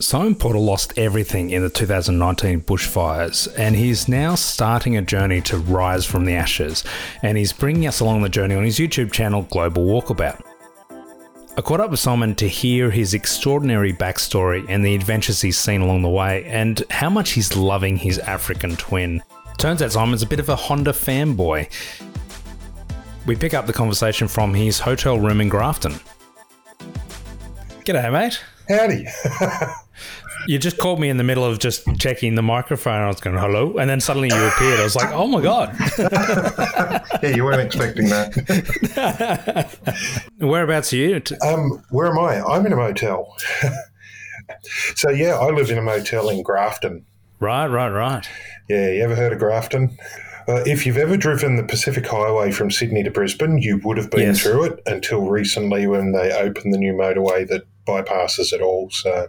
Simon Porter lost everything in the 2019 bushfires, and he's now starting a journey to rise from the ashes. And he's bringing us along the journey on his YouTube channel, Global Walkabout. I caught up with Simon to hear his extraordinary backstory and the adventures he's seen along the way, and how much he's loving his African twin. Turns out Simon's a bit of a Honda fanboy. We pick up the conversation from his hotel room in Grafton. G'day, mate. Howdy. You just caught me in the middle of just checking the microphone. I was going, hello. And then suddenly you appeared. I was like, oh my God. yeah, you weren't expecting that. Whereabouts are you? Um, where am I? I'm in a motel. so, yeah, I live in a motel in Grafton. Right, right, right. Yeah, you ever heard of Grafton? Uh, if you've ever driven the Pacific Highway from Sydney to Brisbane, you would have been yes. through it until recently when they opened the new motorway that bypasses it all. So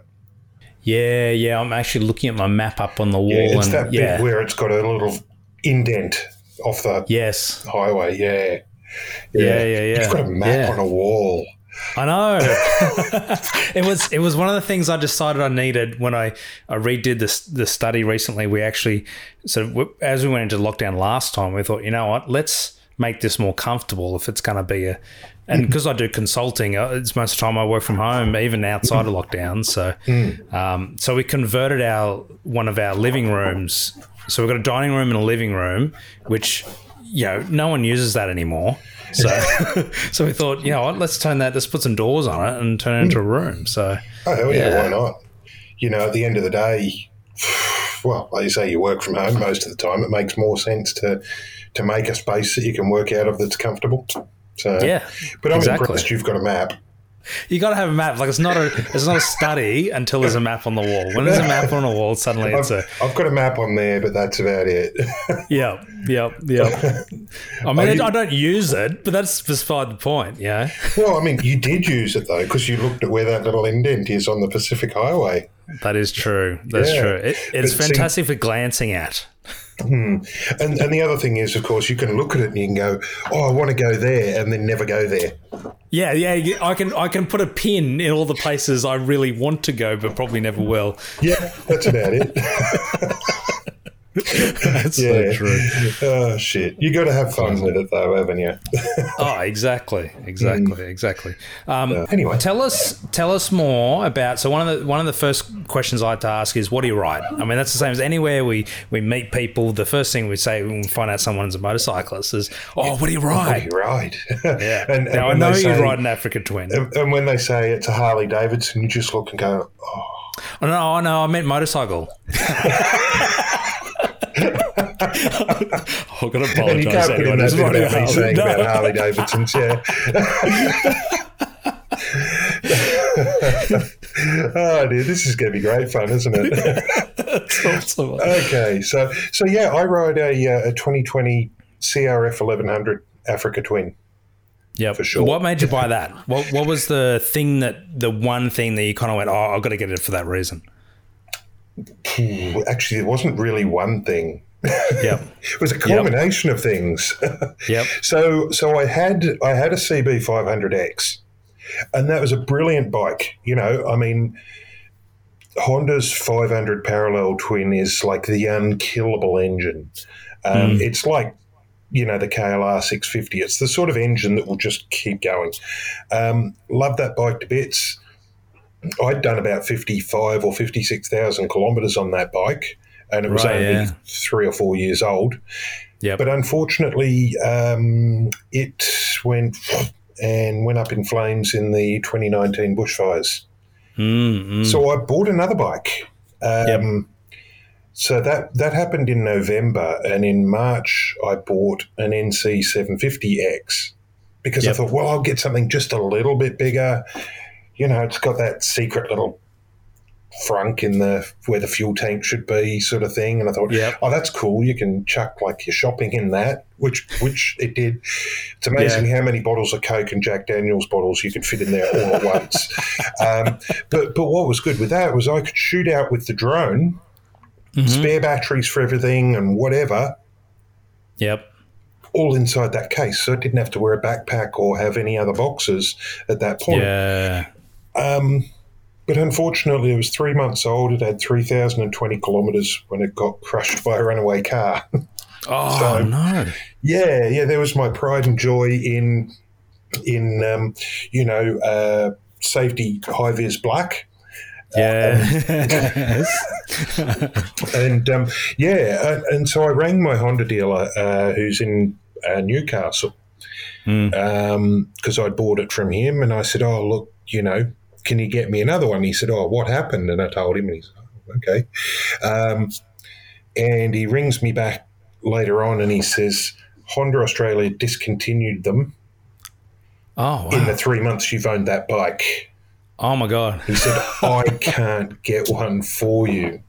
yeah, yeah. I'm actually looking at my map up on the wall. Yeah, it's and, that yeah. bit where it's got a little indent off the yes highway. Yeah, yeah, yeah, yeah. yeah. You've got a map yeah. on a wall. I know. it was it was one of the things I decided I needed when I, I redid this the study recently. We actually so as we went into lockdown last time, we thought, you know what, let's make this more comfortable if it's going to be a and because I do consulting, uh, it's most of the time I work from home, even outside of lockdown. So, um, so we converted our one of our living rooms. So we've got a dining room and a living room, which you know no one uses that anymore. So, so we thought, you know what, let's turn that, let's put some doors on it and turn it into a room. So, oh hell yeah, yeah, why not? You know, at the end of the day, well, like you say, you work from home most of the time. It makes more sense to to make a space that you can work out of that's comfortable. So yeah, but I'm exactly. impressed you've got a map. You got to have a map. Like it's not a it's not a study until there's a map on the wall. When there's a map on a wall, suddenly it's a. I've got a map on there, but that's about it. yeah, yeah, yeah. I mean, you, I don't use it, but that's beside the point. Yeah. Well, I mean, you did use it though, because you looked at where that little indent is on the Pacific Highway. That is true. That's yeah. true. It, it's but fantastic see, for glancing at. Hmm. And, and the other thing is, of course, you can look at it and you can go, "Oh, I want to go there," and then never go there. Yeah, yeah. I can I can put a pin in all the places I really want to go, but probably never will. Yeah, that's about it. That's yeah. so true. Oh shit! You got to have fun with it, though, haven't you? oh, exactly, exactly, mm. exactly. Um, uh, anyway, tell us tell us more about. So one of the one of the first questions I like to ask is, what do you ride? I mean, that's the same as anywhere we we meet people. The first thing we say when we find out someone's a motorcyclist is, "Oh, what do you ride?" What do you ride? yeah. and, and now I know you ride an Africa Twin. And, and when they say it's a Harley Davidson, you just look and go, "Oh." Oh, no, no, I meant motorcycle. I'm going to apologise. Can't put in about saying no. about Harley Davidsons, yeah. oh dear, this is going to be great fun, isn't it? okay, so so yeah, I ride a, uh, a 2020 CRF 1100 Africa Twin. Yeah, for sure. What made you buy that? What What was the thing that the one thing that you kind of went, oh, I've got to get it for that reason? Actually, it wasn't really one thing. Yeah, it was a combination yep. of things. yep. So, so I had I had a CB 500X, and that was a brilliant bike. You know, I mean, Honda's 500 parallel twin is like the unkillable engine. Um, mm. It's like you know the KLR 650. It's the sort of engine that will just keep going. Um, love that bike to bits. I'd done about 55 or 56,000 kilometres on that bike, and it was right, only yeah. three or four years old. Yeah. But unfortunately, um, it went and went up in flames in the 2019 bushfires. Mm, So I bought another bike. Um, yep. So that that happened in November, and in March I bought an NC 750X because yep. I thought, well, I'll get something just a little bit bigger you know, it's got that secret little frunk in the where the fuel tank should be, sort of thing. And I thought, yep. oh, that's cool. You can chuck like your shopping in that, which which it did. It's amazing yeah. how many bottles of Coke and Jack Daniels bottles you could fit in there all at once. Um, but but what was good with that was I could shoot out with the drone, mm-hmm. spare batteries for everything and whatever. Yep all inside that case. So I didn't have to wear a backpack or have any other boxes at that point. Yeah. Um, But unfortunately, it was three months old. It had 3,020 kilometres when it got crushed by a runaway car. Oh So- no! yeah, yeah, there was my pride and joy in, in um, you know, uh, safety high vis black. Yeah. And um, yeah, and, so I rang my Honda dealer uh, who's in uh, Newcastle Mm. because I'd bought it from him, and I said, "Oh, look, you know, can you get me another one?" He said, "Oh, what happened?" And I told him, and he said, oh, "Okay." Um, and he rings me back later on, and he says, "Honda Australia discontinued them oh in the three months you've owned that bike." Oh my god! He said, "I can't get one for you,"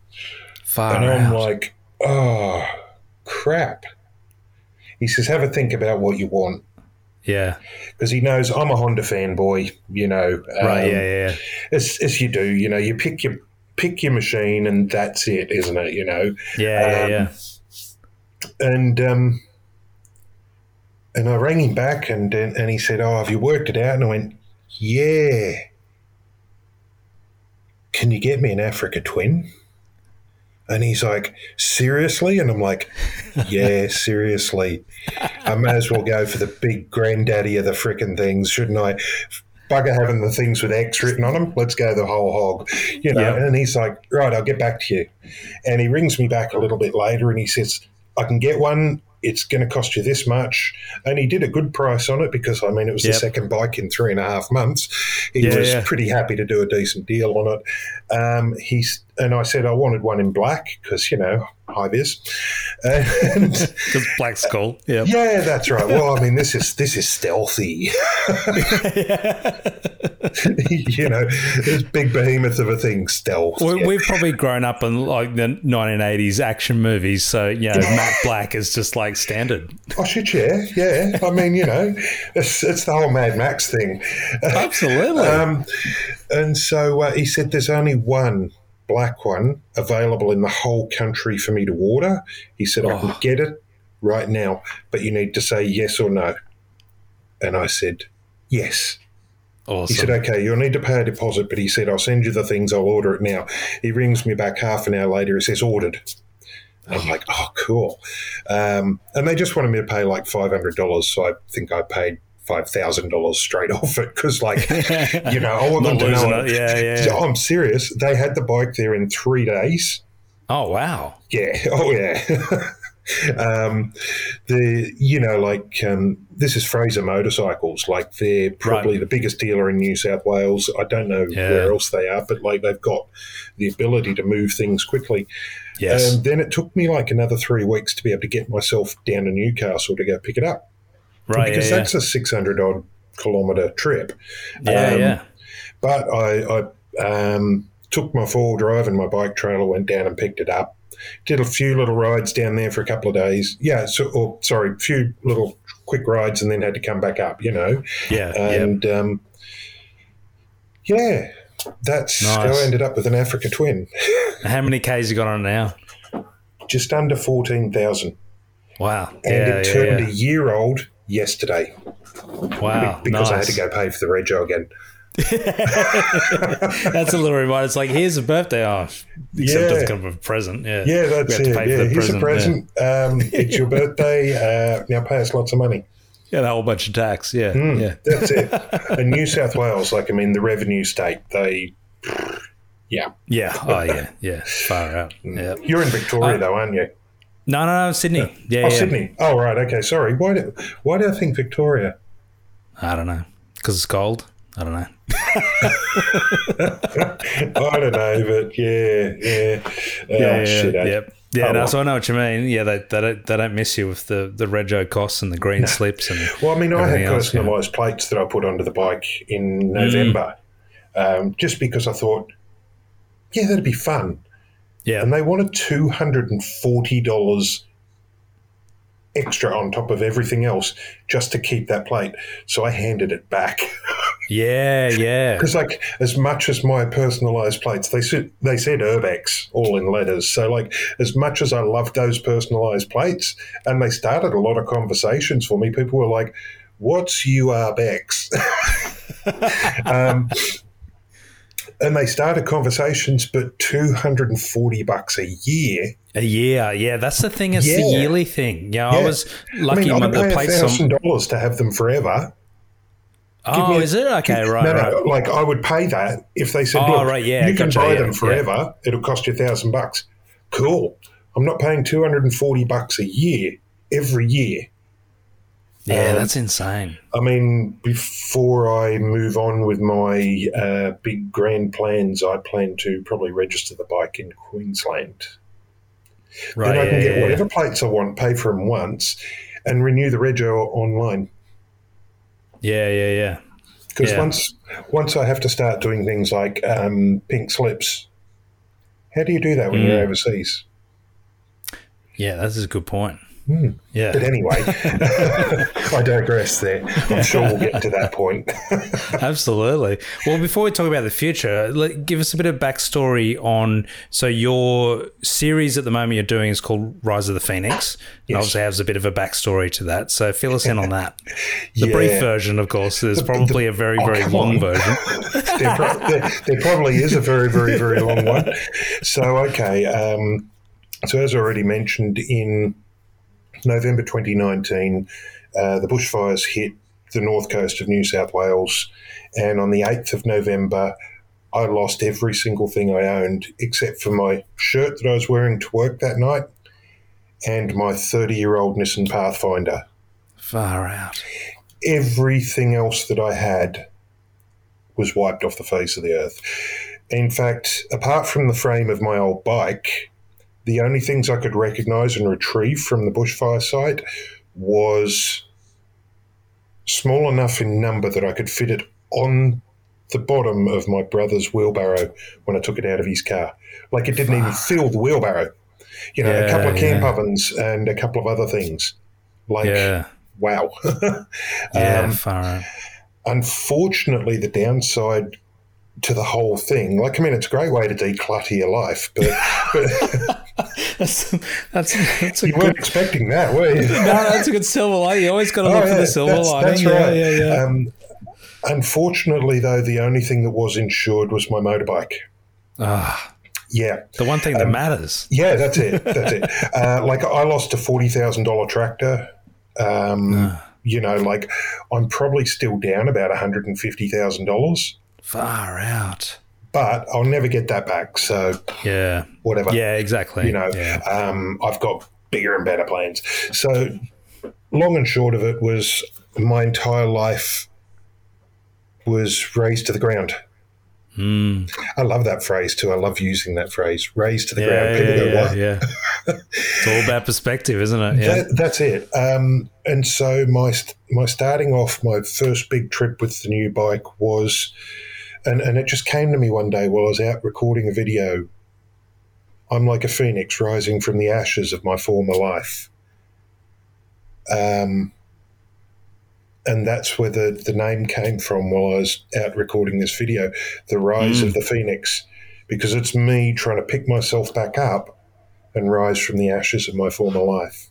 Far and I'm out. like, "Oh, crap." He says, "Have a think about what you want." Yeah. because he knows I'm a Honda fanboy. You know, Right. um, yeah. Yeah. As, as you do, you know, you pick your pick your machine, and that's it, isn't it? You know, Yeah. Yeah. um, Yeah. and um, and I rang him back, and and he said, "Oh, have you worked it out?" And I went, "Yeah." Can you get me an Africa Twin? And he's like, seriously? And I'm like, yeah, seriously. I may as well go for the big granddaddy of the frickin' things, shouldn't I? Bugger having the things with X written on them. Let's go the whole hog, you know. And he's like, right, I'll get back to you. And he rings me back a little bit later, and he says, I can get one. It's going to cost you this much. And he did a good price on it because, I mean, it was the second bike in three and a half months. He Yeah, was yeah. pretty happy to do a decent deal on it. Um, he's and I said I wanted one in black because you know high vis, and Because black's cool. Yeah. yeah, that's right. Well, I mean this is this is stealthy, you know, this big behemoth of a thing, stealth. We, yeah. We've probably grown up in like the 1980s action movies, so you know, matte black is just like standard. Oh shit, yeah, yeah. I mean, you know, it's, it's the whole Mad Max thing. Absolutely. Um, and so uh, he said there's only one black one available in the whole country for me to order. He said I can Oh. get it right now, but you need to say yes or no. And I said yes. He said, okay, you'll need to pay a deposit, but he said, I'll send you the things, I'll order it now. He rings me back half an hour later, he says, ordered. I'm like, oh, cool. Um, and they just wanted me to pay like $500, so I think I paid $5,000 straight off it because, like, you know, I want them to know. it. Yeah, yeah. Yeah, I'm serious. They had the bike there in three days. Oh wow. Yeah. Oh, yeah. um, the you know like um, this is Fraser Motorcycles. Like they're probably Right. the biggest dealer in New South Wales. I don't know Yeah. where else they are, but like they've got the ability to move things quickly. Yes. And then it took me like another three weeks to be able to get myself down to Newcastle to go pick it up right. because yeah, that's a six hundred odd kilometre trip. yeah. um, yeah. But I, I um, took my four wheel drive and my bike trailer, went down and picked it up. Did a few little rides down there for a couple of days. Yeah, so or sorry, a few little quick rides, and then had to come back up. You know, Yeah. yeah. and um, yeah, that's how I ended up with an Africa Twin, How many Ks you got on now? just under fourteen thousand, Wow. and yeah, it yeah, turned yeah. a year old yesterday Wow. because I had to go pay for the rego again. That's a little reminder. It's like here's a birthday off, except Yeah. it's kind of a present. Yeah. Yeah, that's We have to it. Yeah, here's a present, present. Um, it's your birthday. Uh, now pay us lots of money. Yeah, that whole bunch of tax. Yeah. Hmm. Yeah. That's it. and New South Wales, like I mean, the revenue state, they, yeah. Yeah. Oh yeah. Yeah. Far out. Hmm. Yeah. You're in Victoria Uh, though, aren't you? No, no, no. Sydney. Yeah. Oh, yeah. Sydney. Oh, right. Okay. Sorry. Why do Why do I think Victoria? I don't know. Because it's cold. I don't know. I don't know, but yeah, yeah. Oh, yeah, shit, eh? Yep. Yeah, Oh, no, well. so I know what you mean. Yeah, they, they, don't, they don't miss you with the, the rego costs and the green slips. and Well, I mean, I had else, yeah. personalised plates that I put onto the bike Mm. in November, um, just because I thought, yeah, that'd be fun. Yeah. and they wanted two hundred and forty dollars extra on top of everything else just to keep that plate. So I handed it back Yeah, yeah. because, like, as much as my personalised plates, they said they said Urbex all in letters. So, like, as much as I loved those personalised plates, and they started a lot of conversations for me. People were like, "What's URBEX?" um, and they started conversations, but 240 bucks a year. A year, yeah, that's the thing. It's the yearly thing. Yeah, I Yeah. was I lucky. mean, I'd the pay. Some, $1,000 um, to have them forever. oh, a- is it okay? Right, no, right. no, like I would pay that if they said, Oh, look, right, yeah, you can gotcha, buy yeah, them forever. It'll cost you a thousand bucks. Cool. I'm not paying 240 bucks a year every year. Yeah, Um, that's insane. I mean, before I move on with my uh, big grand plans, I plan to probably register the bike in Queensland. Right, then I yeah, can get yeah, whatever plates I want, pay for them once, and renew the rego online. yeah, yeah, yeah. Because Yeah. once once I have to start doing things like um, pink slips, how do you do that when Mm. you're overseas? Yeah, that's a good point. Hmm. Yeah, But anyway, I digress there. I'm sure we'll get to that point. Absolutely. Well, before we talk about the future, let, give us a bit of backstory on. So, your series at the moment you're doing is called Rise of the Phoenix, and Yes. obviously has a bit of a backstory to that. So, fill us in on that. The Yeah. brief version, of course, there's probably a very, Oh, very long on. version. there, pro- there, there probably is a very, very, very long one. So, okay. Um, so, as I already mentioned, in November 2019, uh, the bushfires hit the north coast of New South Wales. And on the 8th of November, I lost every single thing I owned except for my shirt that I was wearing to work that night and my 30 year old Nissan Pathfinder. Far out. Everything else that I had was wiped off the face of the earth. In fact, apart from the frame of my old bike, the only things I could recognize and retrieve from the bushfire site was small enough in number that I could fit it on the bottom of my brother's wheelbarrow when I took it out of his car. Like it didn't even fill the wheelbarrow. You know, a couple of camp yeah. ovens and a couple of other things. Like, Yeah. wow. Yeah, Um, far out. unfortunately, the downside to the whole thing, like, I mean, it's a great way to declutter your life, but, but That's, that's, that's a you good. weren't expecting that, were you? No, that's a good silver lining. You always got to look Oh, for the silver that's, lining. that's yeah, right. yeah, yeah. Um, unfortunately, though, the only thing that was insured was my motorbike. Ah, Yeah, the one thing that Um, matters. yeah, that's it. That's it. Uh, like I lost a forty thousand dollar tractor. Um, Ah. You know, like I'm probably still down about one hundred and fifty thousand dollars, Far out. But I'll never get that back. So Yeah. whatever. Yeah, exactly. you know, yeah. um, I've got bigger and better plans. So, long and short of it was my entire life was raised to the ground. Mm. I love that phrase too. I love using that phrase, raised to the Yeah, ground. People yeah, go, yeah, what? yeah. it's all about perspective, isn't it? Yeah. That, that's it. Um, and so my my starting off, my first big trip with the new bike was, and, and it just came to me one day while I was out recording a video. I'm like a phoenix rising from the ashes of my former life. Um, and that's where the, the name came from while I was out recording this video, the rise Mm. of the phoenix, because it's me trying to pick myself back up and rise from the ashes of my former life.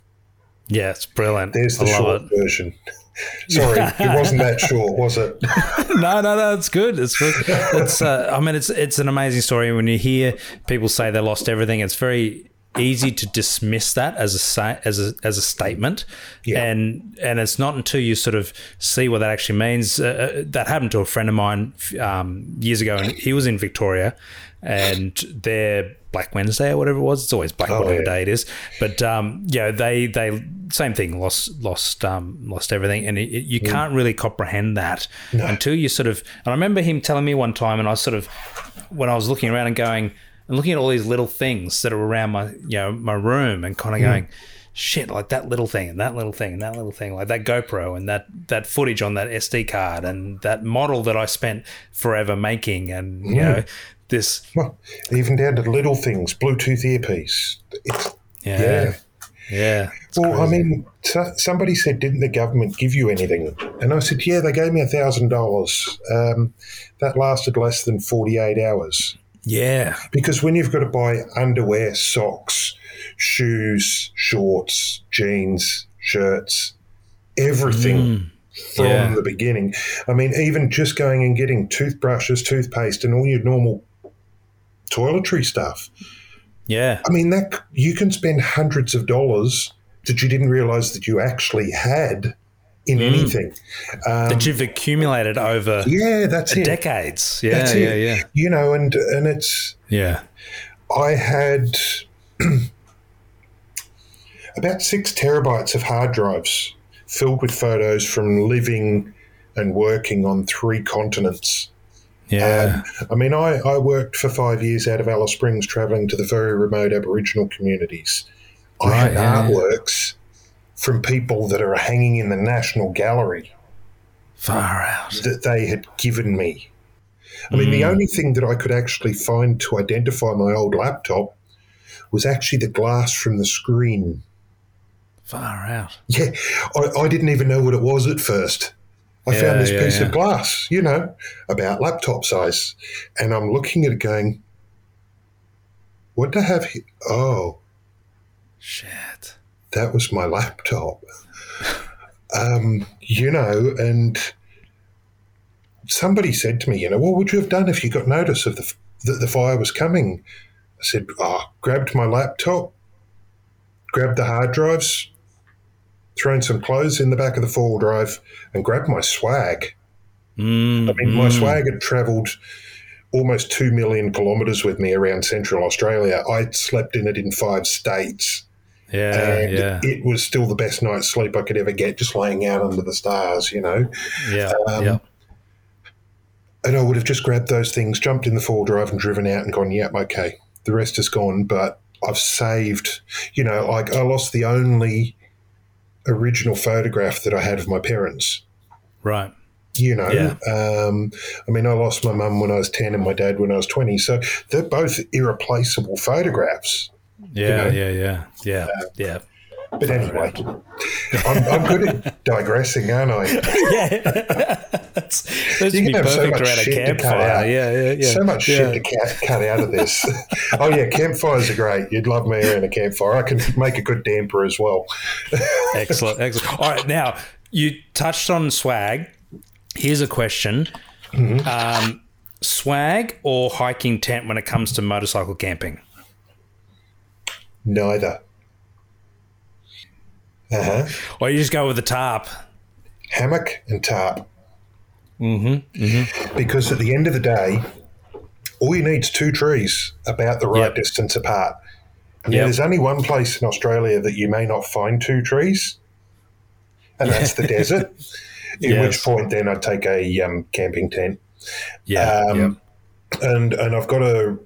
yeah, it's brilliant. There's the I love short version. Sorry, it wasn't that short, was it? no, no, no. It's good. It's good. It's. Uh, I mean, it's it's an amazing story. When you hear people say they lost everything, it's very easy to dismiss that as a as a as a statement, Yeah. and and it's not until you sort of see what that actually means. Uh, uh, that happened to a friend of mine um, years ago, and he was in Victoria, and their Black Wednesday or whatever it was. It's always Black Oh, whatever yeah. day it is, but um, yeah, they they same thing lost lost um, lost everything, and it, it- you can't really comprehend that until you sort of. And I remember him telling me one time, and I sort of when I was looking around and going and looking at all these little things that are around my you know my room, and kind of going. Shit, like that little thing and that little thing and that little thing, like that GoPro and that that footage on that SD card and that model that I spent forever making, and you know this, Well, even down to little things, Bluetooth earpiece. It's, yeah, yeah. yeah. Well, I mean, so- somebody said, didn't the government give you anything? And I said, yeah, they gave me a $1,000. Um, that lasted less than 48 hours. yeah, Because when you've got to buy underwear, socks, shoes, shorts, jeans, shirts, everything from Yeah. the beginning. I mean, even just going and getting toothbrushes, toothpaste, and all your normal toiletry stuff. Yeah. I mean, that you can spend hundreds of dollars that you didn't realize that you actually had in Mm. anything. Um, That you've accumulated over yeah, that's it. decades. Yeah, That's yeah, it. yeah. You know, and and it's Yeah. I had about six terabytes of hard drives filled with photos from living and working on three continents. Yeah. Um, I mean, I, I worked for five years out of Alice Springs, traveling to the very remote Aboriginal communities. I had Right, yeah, yeah. artworks from people that are hanging in the National Gallery Far out. that they had given me. I mean, the only thing that I could actually find to identify my old laptop was actually the glass from the screen. Far out. Yeah, I, I didn't even know what it was at first. I Yeah, found this yeah, piece yeah. of glass, you know, about laptop size. And I'm looking at it going, what do I have here? Oh, Shit. that was my laptop. um, you know, and somebody said to me, you know, what would you have done if you got notice of the that the fire was coming? I said, oh, grabbed my laptop, grabbed the hard drives, thrown some clothes in the back of the four-wheel drive, and grabbed my swag. Mm, I mean, my swag had travelled almost two million kilometres with me around Central Australia. I'd slept in it in five states Yeah, and yeah, it was still the best night's sleep I could ever get, just laying out under the stars, you know. yeah, um, yeah. And I would have just grabbed those things, jumped in the four wheel drive, and driven out and gone, "Yep, okay, the rest is gone." But I've saved, you know, like I lost the only original photograph that I had of my parents. Right. You know, Yeah. um, I mean, I lost my mum when I was ten and my dad when I was twenty, so they're both irreplaceable photographs. Yeah, know? yeah, yeah, yeah, yeah. But anyway, I'm, I'm good at digressing, aren't I? yeah. That's, that's You be can have so much shit to cut out. Yeah, yeah, yeah. so much yeah. shit to cut, cut out of this. oh yeah, campfires are great. You'd love me around a campfire. I can make a good damper as well. Excellent, excellent. All right, now you touched on swag. Here's a question: Mm-hmm. um, swag or hiking tent when it comes to motorcycle camping? Neither. Uh huh. Or you just go with the tarp? Hammock and tarp. Mm-hmm. Because at the end of the day, all you need is two trees about the right Yep. distance apart. Yep. there's only one place in Australia that you may not find two trees, and that's the desert. In Yes. which point, then I'd take a um, camping tent. Yeah, Um, and and I've got a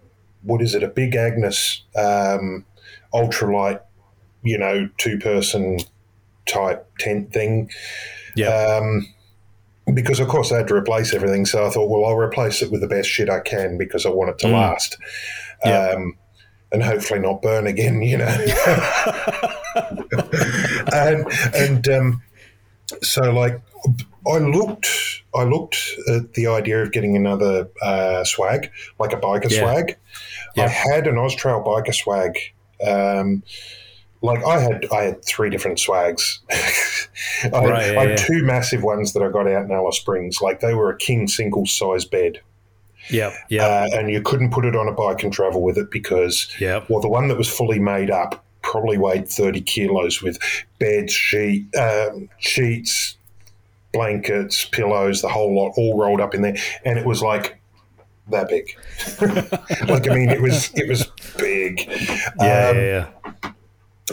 what is it? A big Agnes um, ultralight, you know, two person type tent thing. yeah. Um, because of course I had to replace everything, so I thought, well, I'll replace it with the best shit I can because I want it to last, Yeah. um, and hopefully not burn again, you know. and and um, so like I looked, I looked at the idea of getting another uh, swag, like a biker Yeah. swag. Yeah. I had an OZtrail biker swag. Um, like I had, I had three different swags. I, had, Right, yeah, I had yeah. two massive ones that I got out in Alice Springs. Like they were a king single size bed, Yeah, yeah. uh, and you couldn't put it on a bike and travel with it because, yep. well, the one that was fully made up probably weighed thirty kilos with bed sheet, um, sheets, blankets, pillows, the whole lot, all rolled up in there, and it was like that big. like I mean, it was it was big. Yeah, Um, yeah, yeah.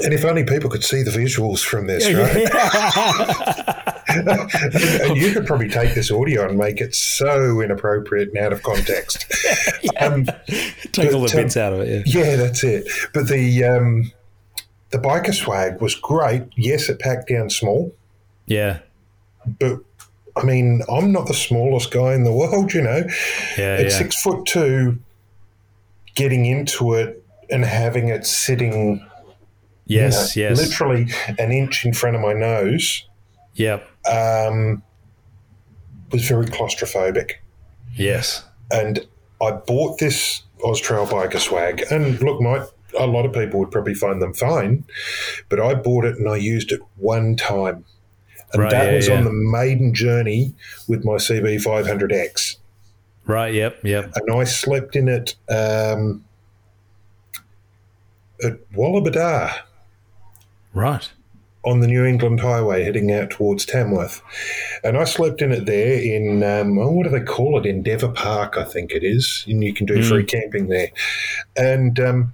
And if only people could see the visuals from this, right? and you could probably take this audio and make it so inappropriate and out of context. um, Take all the um, bits out of it. Yeah. yeah, that's it. But the um, the biker swag was great. Yes, it packed down small, Yeah, but I mean, I'm not the smallest guy in the world, you know. yeah, At yeah. six foot two, getting into it and having it sitting you Yes, know, yes. literally an inch in front of my nose Yep. um, was very claustrophobic. Yes. And I bought this OZtrail biker swag, and look, my a lot of people would probably find them fine, but I bought it and I used it one time, and Right, that yeah, was yeah. on the maiden journey with my CB500X. Right. Yep. Yep. And I slept in it um, at Wallabadah Right. on the New England Highway heading out towards Tamworth. And I slept in it there in, um, oh, what do they call it? Endeavour Park, I think it is. And you can do free camping there. And um,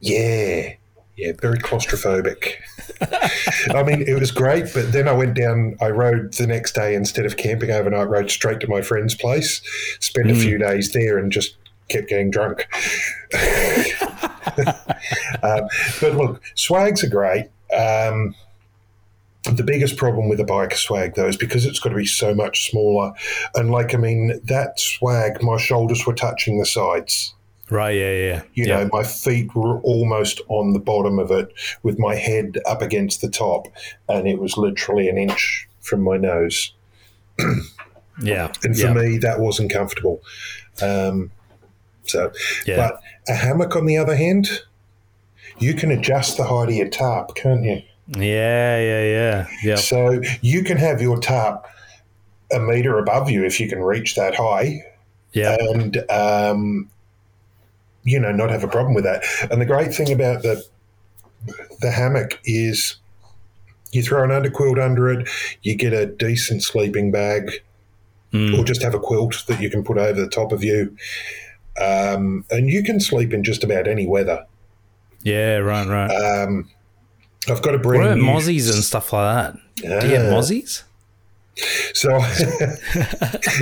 yeah, yeah, very claustrophobic. I mean, it was great, but then I went down, I rode the next day instead of camping overnight, rode straight to my friend's place, spent a few days there and just kept getting drunk. um, but look, swags are great. Um, the biggest problem with a bike swag, though, is because it's got to be so much smaller. And, like, I mean, that swag, my shoulders were touching the sides. Right. Yeah. Yeah. You yeah. know, my feet were almost on the bottom of it with my head up against the top, and it was literally an inch from my nose. Yeah. And for yeah. me, that wasn't comfortable. Um, so, Yeah. but a hammock, on the other hand, you can adjust the height of your tarp, can't you? Yeah. Yeah. Yeah. Yeah. So you can have your tarp a meter above you if you can reach that high, Yeah. and um, you know not have a problem with that. And the great thing about the the hammock is you throw an underquilt under it, you get a decent sleeping bag, Mm. or just have a quilt that you can put over the top of you. Um, and you can sleep in just about any weather. Yeah. Right. Right. Um, I've got a what brand about mozzies and stuff like that? Do you get mozzies? So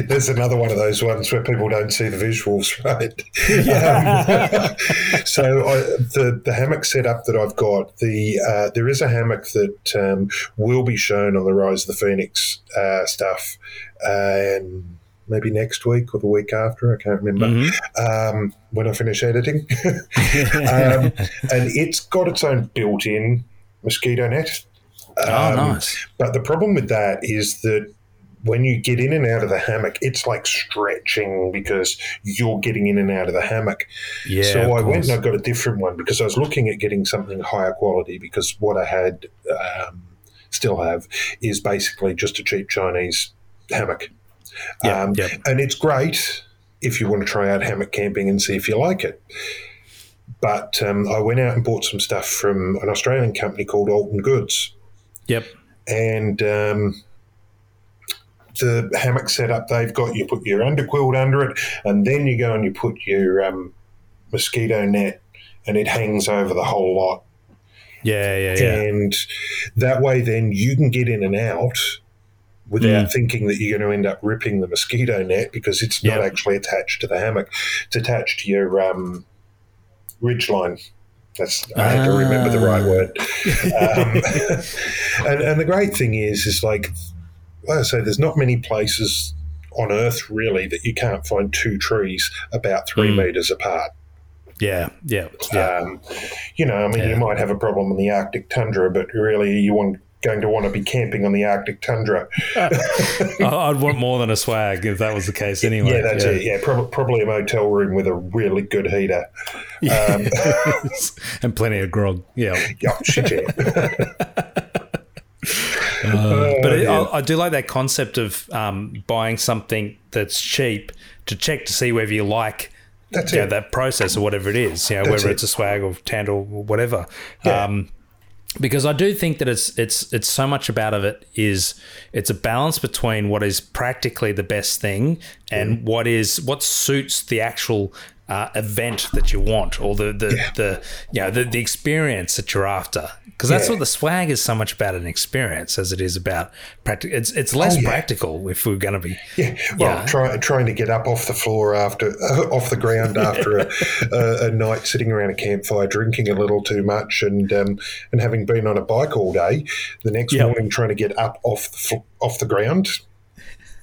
there's another one of those ones where people don't see the visuals, right? Um, so I, the the hammock setup that I've got, the uh, there is a hammock that um, will be shown on the Rise of the Phoenix uh, stuff, and maybe next week or the week after, I can't remember. Mm-hmm. Um, when I finish editing, um, and it's got its own built-in mosquito net. oh, Um, nice. but the problem with that is that when you get in and out of the hammock, it's like stretching because you're getting in and out of the hammock. Yeah. so I went and I got a different one because I was looking at getting something higher quality because what I had, um, still have, is basically just a cheap Chinese hammock. Yeah, Um, yeah. And it's great if you want to try out hammock camping and see if you like it. But um, I went out and bought some stuff from an Australian company called Alton Goods Yep. and um, the hammock setup they've got, you put your underquilt under it, and then you go and you put your um, mosquito net, and it hangs over the whole lot. Yeah. Yeah. Yeah. And that way, then you can get in and out without Mm. thinking that you're going to end up ripping the mosquito net because it's not Yeah. actually attached to the hammock. It's attached to your um, ridge line. That's I had to remember the right Ah. word. Um, and, and the great thing is, is like, like I say, there's not many places on Earth really that you can't find two trees about three Mm. meters apart. Yeah. Yeah. Yeah. Um, you know, I mean, you might have a problem in the Arctic tundra, but really, you want going to want to be camping on the Arctic tundra. I'd want more than a swag if that was the case. Anyway. yeah, that's it. Yeah, prob- probably a motel room with a really good heater. Um, and plenty of grog. Yeah. yeah, shit, yeah. but it, yeah. I, I do like that concept of um, buying something that's cheap to check to see whether you like That's you know, that process or whatever it is. You know, That's whether it. it's a swag or tand or whatever. Yeah. Um, because I do think that it's it's it's so much about of it is it's a balance between what is practically the best thing and what is what suits the actual uh, event that you want or the the, the you know the, the experience that you're after because that's Yeah. what the swag is so much about an experience as it is about practical it's it's less Oh, yeah. practical if we're going to be Yeah, well, Yeah. Try, trying to get up off the floor after, uh, off the ground after a, a, a night sitting around a campfire, drinking a little too much, and um, and having been on a bike all day, the next Yep. morning trying to get up off the off the ground.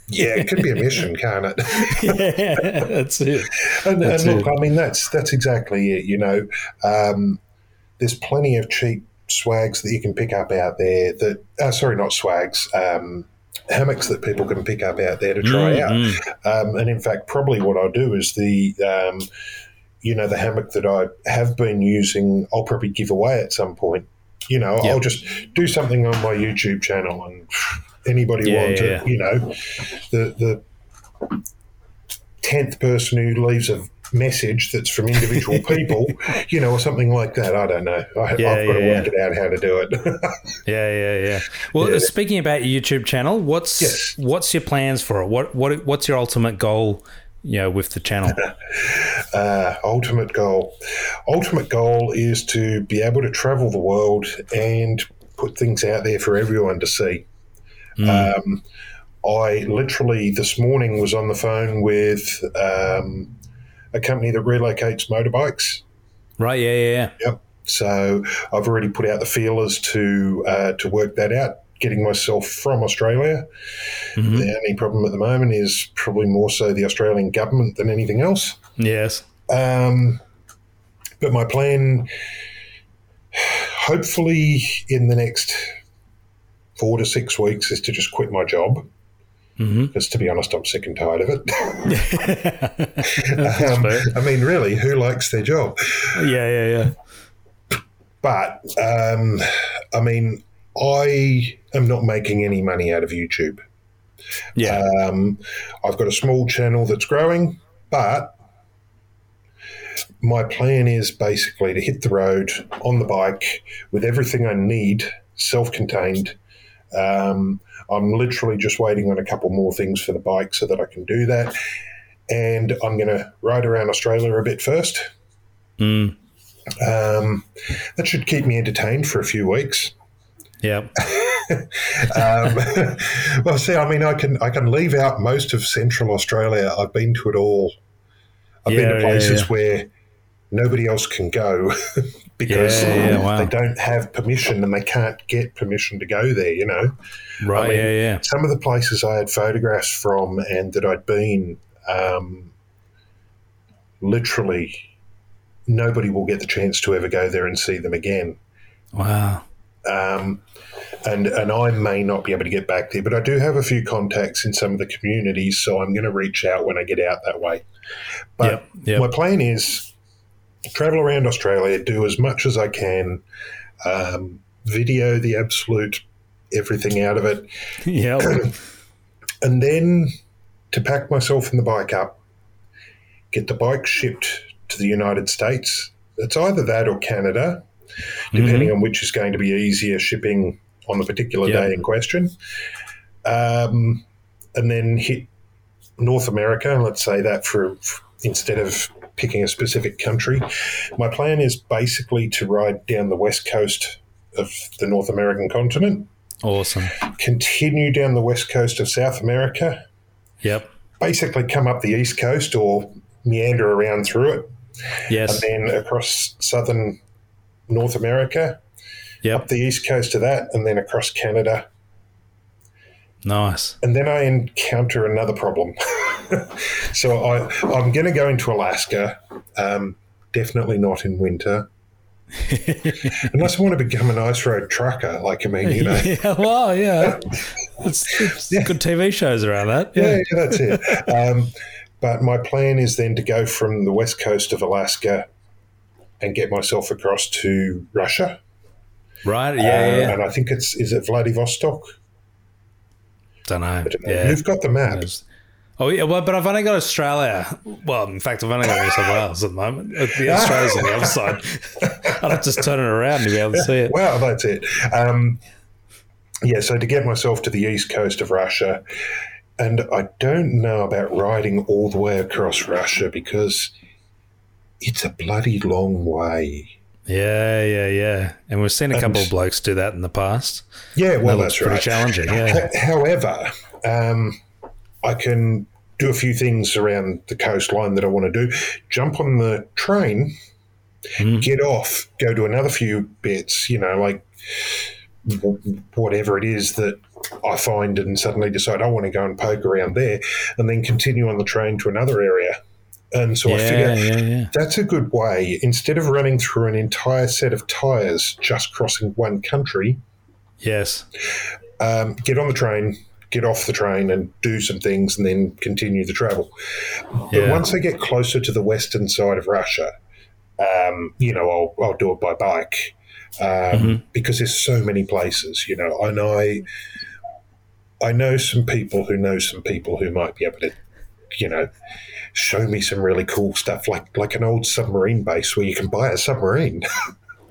Yeah, it could be a mission, can't it? yeah that's it And, and look, it. I mean, that's that's exactly it. You know, um, there's plenty of cheap swags that you can pick up out there. That uh, sorry, not swags. Um, hammocks that people can pick up out there to try out. Mm, Um, and in fact, probably what I'll do is the, um, you know, the hammock that I have been using, I'll probably give away at some point You know, Yep. I'll just do something on my YouTube channel, and anybody Yeah, want yeah, to, you know, the the tenth person who leaves a message that's from individual people, you know, or something like that. I don't know. I, Yeah, I've got to yeah, work it out how to do it. Yeah, yeah, yeah. Well, Yeah. speaking about your YouTube channel, what's Yes. what's your plans for it? What what what's your ultimate goal? You know, with the channel. uh, ultimate goal. Ultimate goal is to be able to travel the world and put things out there for everyone to see. Um, I literally this morning was on the phone with um, a company that relocates motorbikes. right? Yeah, yeah, yeah. Yep. So I've already put out the feelers to uh, to work that out. Getting myself from Australia. Mhm. The only problem at the moment is probably more so the Australian government than anything else. Yes. Um, but my plan, hopefully, in the next four to six weeks, is to just quit my job. hmm Because to be honest, I'm sick and tired of it. Um. I mean, really, who likes their job? Yeah, yeah, yeah. But um, I mean, I am not making any money out of YouTube. Yeah. Um, I've got a small channel that's growing, but my plan is basically to hit the road on the bike with everything I need, self contained. Um, I'm literally just waiting on a couple more things for the bike so that I can do that. And I'm going to ride around Australia a bit first. Mm. Um, that should keep me entertained for a few weeks. Yeah. Um, well, see, I mean, I can I can leave out most of Central Australia. I've been to it all. I've been Yeah, to yeah, places yeah. where nobody else can go because Yeah, yeah, wow. they don't have permission and they can't get permission to go there. You know, Right. I mean- yeah, yeah. some of the places I had photographs from and that I'd been, um, literally, nobody will get the chance to ever go there and see them again. Wow. um, and and I may not be able to get back there, but I do have a few contacts in some of the communities, so I'm going to reach out when I get out that way. But yep. Yep. my plan is travel around Australia, do as much as I can, um, video the absolute everything out of it, yep. and then to pack myself and the bike up, get the bike shipped to the United States. It's either that or Canada, depending on which is going to be easier shipping on the particular Yeah. day in question. Um, and then hit North America, and let's say that for instead of picking a specific country. My plan is basically to ride down the west coast of the North American continent, Awesome. continue down the west coast of South America, Yep. basically come up the east coast or meander around through it, Yes. and then across southern North America, Yep. up the east coast of that, and then across Canada. Nice. And then I encounter another problem. so I, I'm going to go into Alaska, um, definitely not in winter. Unless I want to become an ice road trucker, like I mean, you know, yeah. Well, yeah. It's, it's good TV shows around that. yeah, Yeah. yeah, that's it. Um, but my plan is then to go from the west coast of Alaska and get myself across to Russia. Right. Yeah. Uh, yeah, yeah. And I think it's is it Vladivostok? Don't know. I don't know. Yeah. You've got the map. There's- Oh yeah, well, but I've only got Australia. Well, in fact, I've only got New South Wales at the moment. Uh, The Australia's on the other side. I'd have to just turn it around to be able to see it. Well, that's it. Um, yeah, so to get myself to the east coast of Russia, and I don't know about riding all the way across Russia because it's a bloody long way. Yeah, yeah, yeah. And we've seen a couple And- of blokes do that in the past. Yeah, well, that that's pretty right. challenging. Yeah. However, um, I can do a few things around the coastline that I want to do. Jump on the train, Mhm. get off, go to another few bits, you know, like whatever it is that I find, and suddenly decide I want to go and poke around there, and then continue on the train to another area. And so I figure yeah, yeah. that's a good way. Instead of running through an entire set of tyres just crossing one country, Yes. um, get on the train, get off the train, and do some things, and then continue the travel. But Yeah. once I get closer to the western side of Russia, um, you know, I'll, I'll do it by bike. um, Mm-hmm. because there's so many places, you know. And I, I know some people who know some people who might be able to, you know, show me some really cool stuff, like like an old submarine base where you can buy a submarine.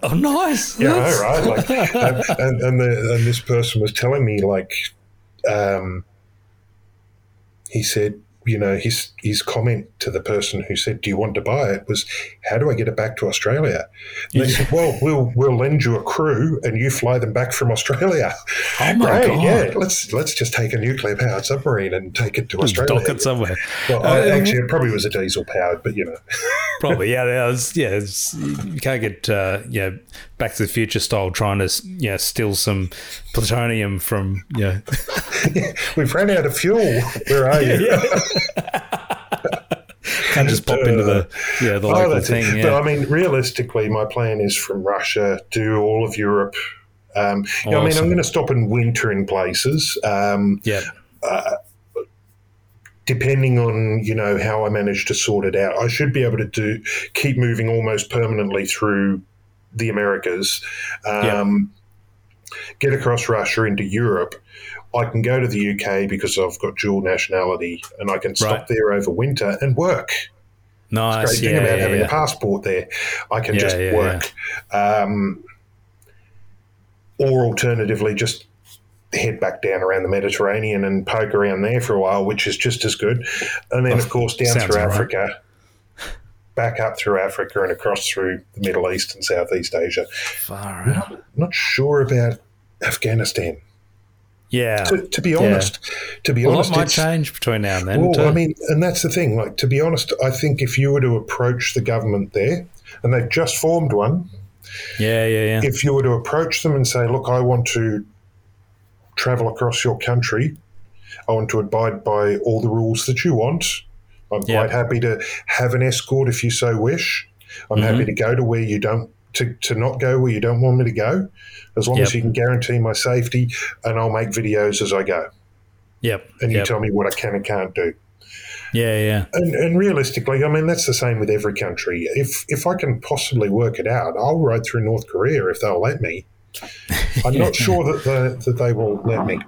Oh, nice. Yeah, That's- right. Like, and, and, and, the, and this person was telling me, like, um, he said, you know, his his comment to the person who said, "Do you want to buy it?" was, "How do I get it back to Australia?" And they said, "Well, we'll we'll lend you a crew, and you fly them back from Australia." Oh my Great, god. yeah. Let's let's just take a nuclear powered submarine and take it to Australia. Dock it somewhere. Well, Uh, actually, it probably was a diesel powered, but you know, Probably, yeah. yeah, It's, yeah, it's, you can't get uh, yeah Back to the Future style trying to yeah steal some plutonium from yeah. we've ran out of fuel. Where are you? Can't just pop into the yeah the local Oh, thing. it. But I mean, realistically, my plan is from Russia to all of Europe. Um, you know, I mean, I'm going to stop and winter in places. Um, yeah. depending on you know how I manage to sort it out, I should be able to do keep moving almost permanently through the Americas. Um, Get across Russia into Europe. I can go to the UK because I've got dual nationality, and I can stop Right. there over winter and work. Nice. great thing Yeah, about yeah, having yeah. a passport there. I can just work. Um, or alternatively, just head back down around the Mediterranean and poke around there for a while, which is just as good. And then, of course, down through right. Africa, back up through Africa and across through the Middle East and Southeast Asia. Far out. Not sure about Afghanistan. Yeah. To, to be honest, to be A lot might change between now and then. well, too. I mean, and that's the thing. Like, to be honest, I think if you were to approach the government there, and they've just formed one, yeah, yeah, yeah. if you were to approach them and say, "Look, I want to travel across your country, I want to abide by all the rules that you want. I'm Yeah. quite happy to have an escort if you so wish. I'm Mm-hmm. happy to go to where you don't." To, to not go where you don't want me to go, as long as you can guarantee my safety, and I'll make videos as I go, Yep. and you yep. tell me what I can and can't do. Yeah, yeah. And, and realistically, I mean that's the same with every country. If if I can possibly work it out, I'll ride through North Korea if they'll let me. I'm not sure that the, that they will let me.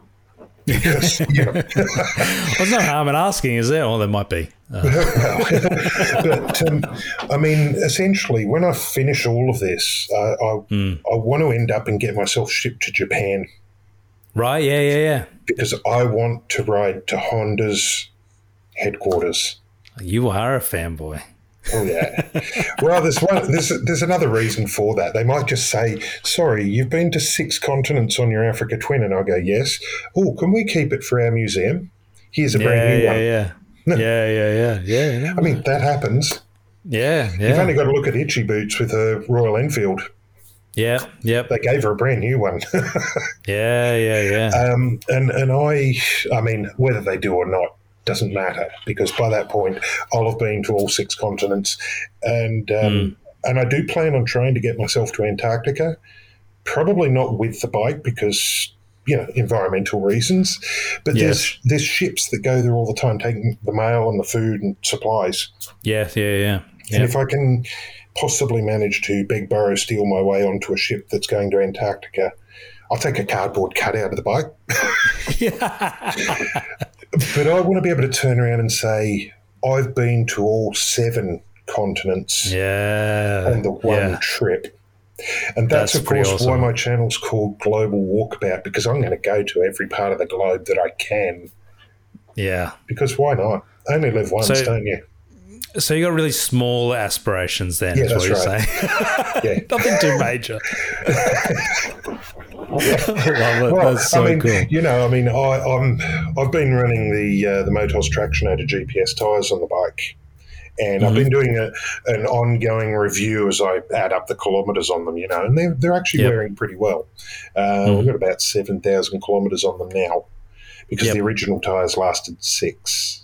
You know, There's no harm in asking, is there? Or there might be. Uh, but um, I mean, essentially, when I finish all of this, uh, I I want to end up and get myself shipped to Japan right? Yeah, yeah, yeah. because I want to ride to Honda's headquarters. You are a fanboy. Oh yeah. well, there's one. There's there's another reason for that. They might just say, "Sorry, you've been to six continents on your Africa Twin," and I'll go, "Yes." Oh, can we keep it for our museum? Here's a Yeah, brand new yeah, one. yeah. Yeah, yeah, yeah, yeah. no, I mean, that happens. yeah, You've only got to look at Itchy Boots with a Royal Enfield. yeah, yep, They gave her a brand new one. yeah, yeah, yeah. um, and and I, I mean, whether they do or not doesn't matter because by that point I'll have been to all six continents, and um, and I do plan on trying to get myself to Antarctica. Probably not with the bike because you know environmental reasons, but there's there's ships that go there all the time taking the mail and the food and supplies. Yeah, yeah, yeah. And if I can possibly manage to beg, borrow, steal my way onto a ship that's going to Antarctica, I'll take a cardboard cutout of the bike. but I want to be able to turn around and say, I've been to all seven continents yeah, on the one yeah. trip. And that's, That's of course, why awesome. my channel's called Global Walkabout, because I'm going to go to every part of the globe that I can. yeah. Because why not? Only live once, So- don't you? So you got really small aspirations then, Yeah, is what you're right. saying. Yeah. Nothing too major. I love it. Well, That's so I mean, cool. you know, I mean, I, I'm I've been running the uh, the Motoz Tractionator GPS tires on the bike, and I've Mm-hmm. been doing a, an ongoing review as I add up the kilometres on them. You know, and they're they're actually Yep. Mm-hmm. wearing pretty well. Uh, We've got about seven thousand kilometres on them now, because Yep. the original tires lasted six.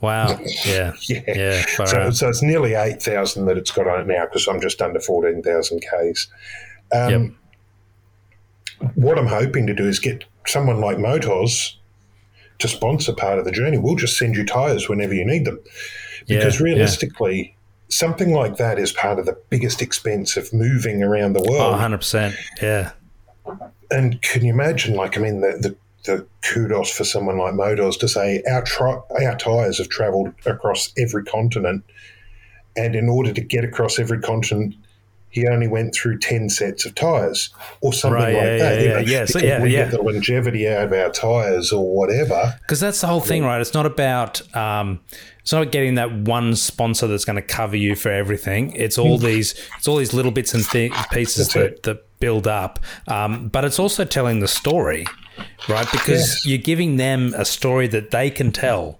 Wow. Yeah. Yeah. Yeah. So, out. so it's nearly 8,000 that it's got on it now because I'm just under 14,000 Ks. Um, What I'm hoping to do is get someone like Motoz to sponsor part of the journey. We'll just send you tyres whenever you need them. Because Yeah, yeah. realistically, something like that is part of the biggest expense of moving around the Oh, world. 100%. Yeah. And can you imagine, like, I mean, the, the, the kudos for someone like Motoz to say our, tri- our tyres have travelled across every continent. And in order to get across every continent, he only went through 10 sets of tyres or something Right, like yeah, that. yeah, you know, yeah. Yeah, so, yeah, we yeah. get the longevity out of our tyres or whatever. Because that's the whole thing, right? It's not about um, it's not getting that one sponsor that's going to cover you for everything. It's all these it's all these little bits and th- pieces that, that build up. Um, but it's also telling the story, right? Because you're giving them a story that they can tell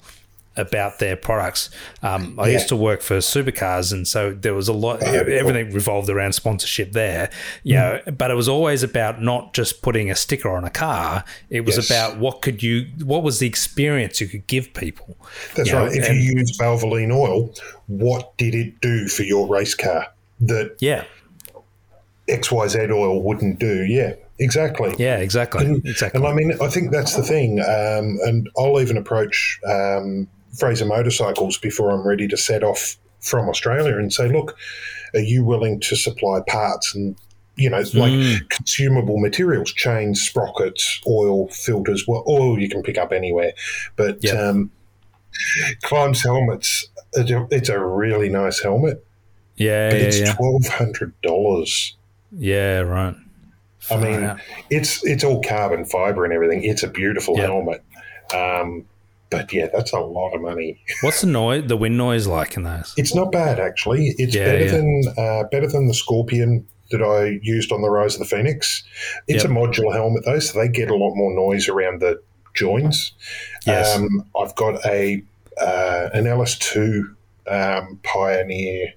about their products. Um, I Yeah. used to work for supercars, and so there was a lot. Oh, cool. everything revolved around sponsorship there. You know, but it was always about not just putting a sticker on a car. It was Yes. about what could you, what was the experience you could give people. That's You know, right. If and- you use Valvoline oil, what did it do for your race car that Yeah, XYZ oil wouldn't do? Yeah, exactly. yeah, exactly, exactly. And I mean, I think that's the thing. Um, and I'll even approach um, Fraser Motorcycles before I'm ready to set off from Australia and say, look, are you willing to supply parts and you know, like Mm. consumable materials, chains, sprockets, oil, filters. Well, oil you can pick up anywhere, but Yeah. um, Klim's helmets. It's a, it's a really nice helmet, yeah, but yeah, it's yeah, twelve hundred dollars. yeah, right. I mean, out. it's it's all carbon fiber and everything. It's a beautiful Yeah. helmet, um, but yeah, that's a lot of money. what's the noise? The wind noise like in those? It's not bad actually. It's Yeah, better yeah. than uh, better than the Scorpion that I used on the Rise of the Phoenix. It's Yep. a modular helmet though, so they get a lot more noise around the joins. Yes. Um, I've got a uh, an LS2 um, Pioneer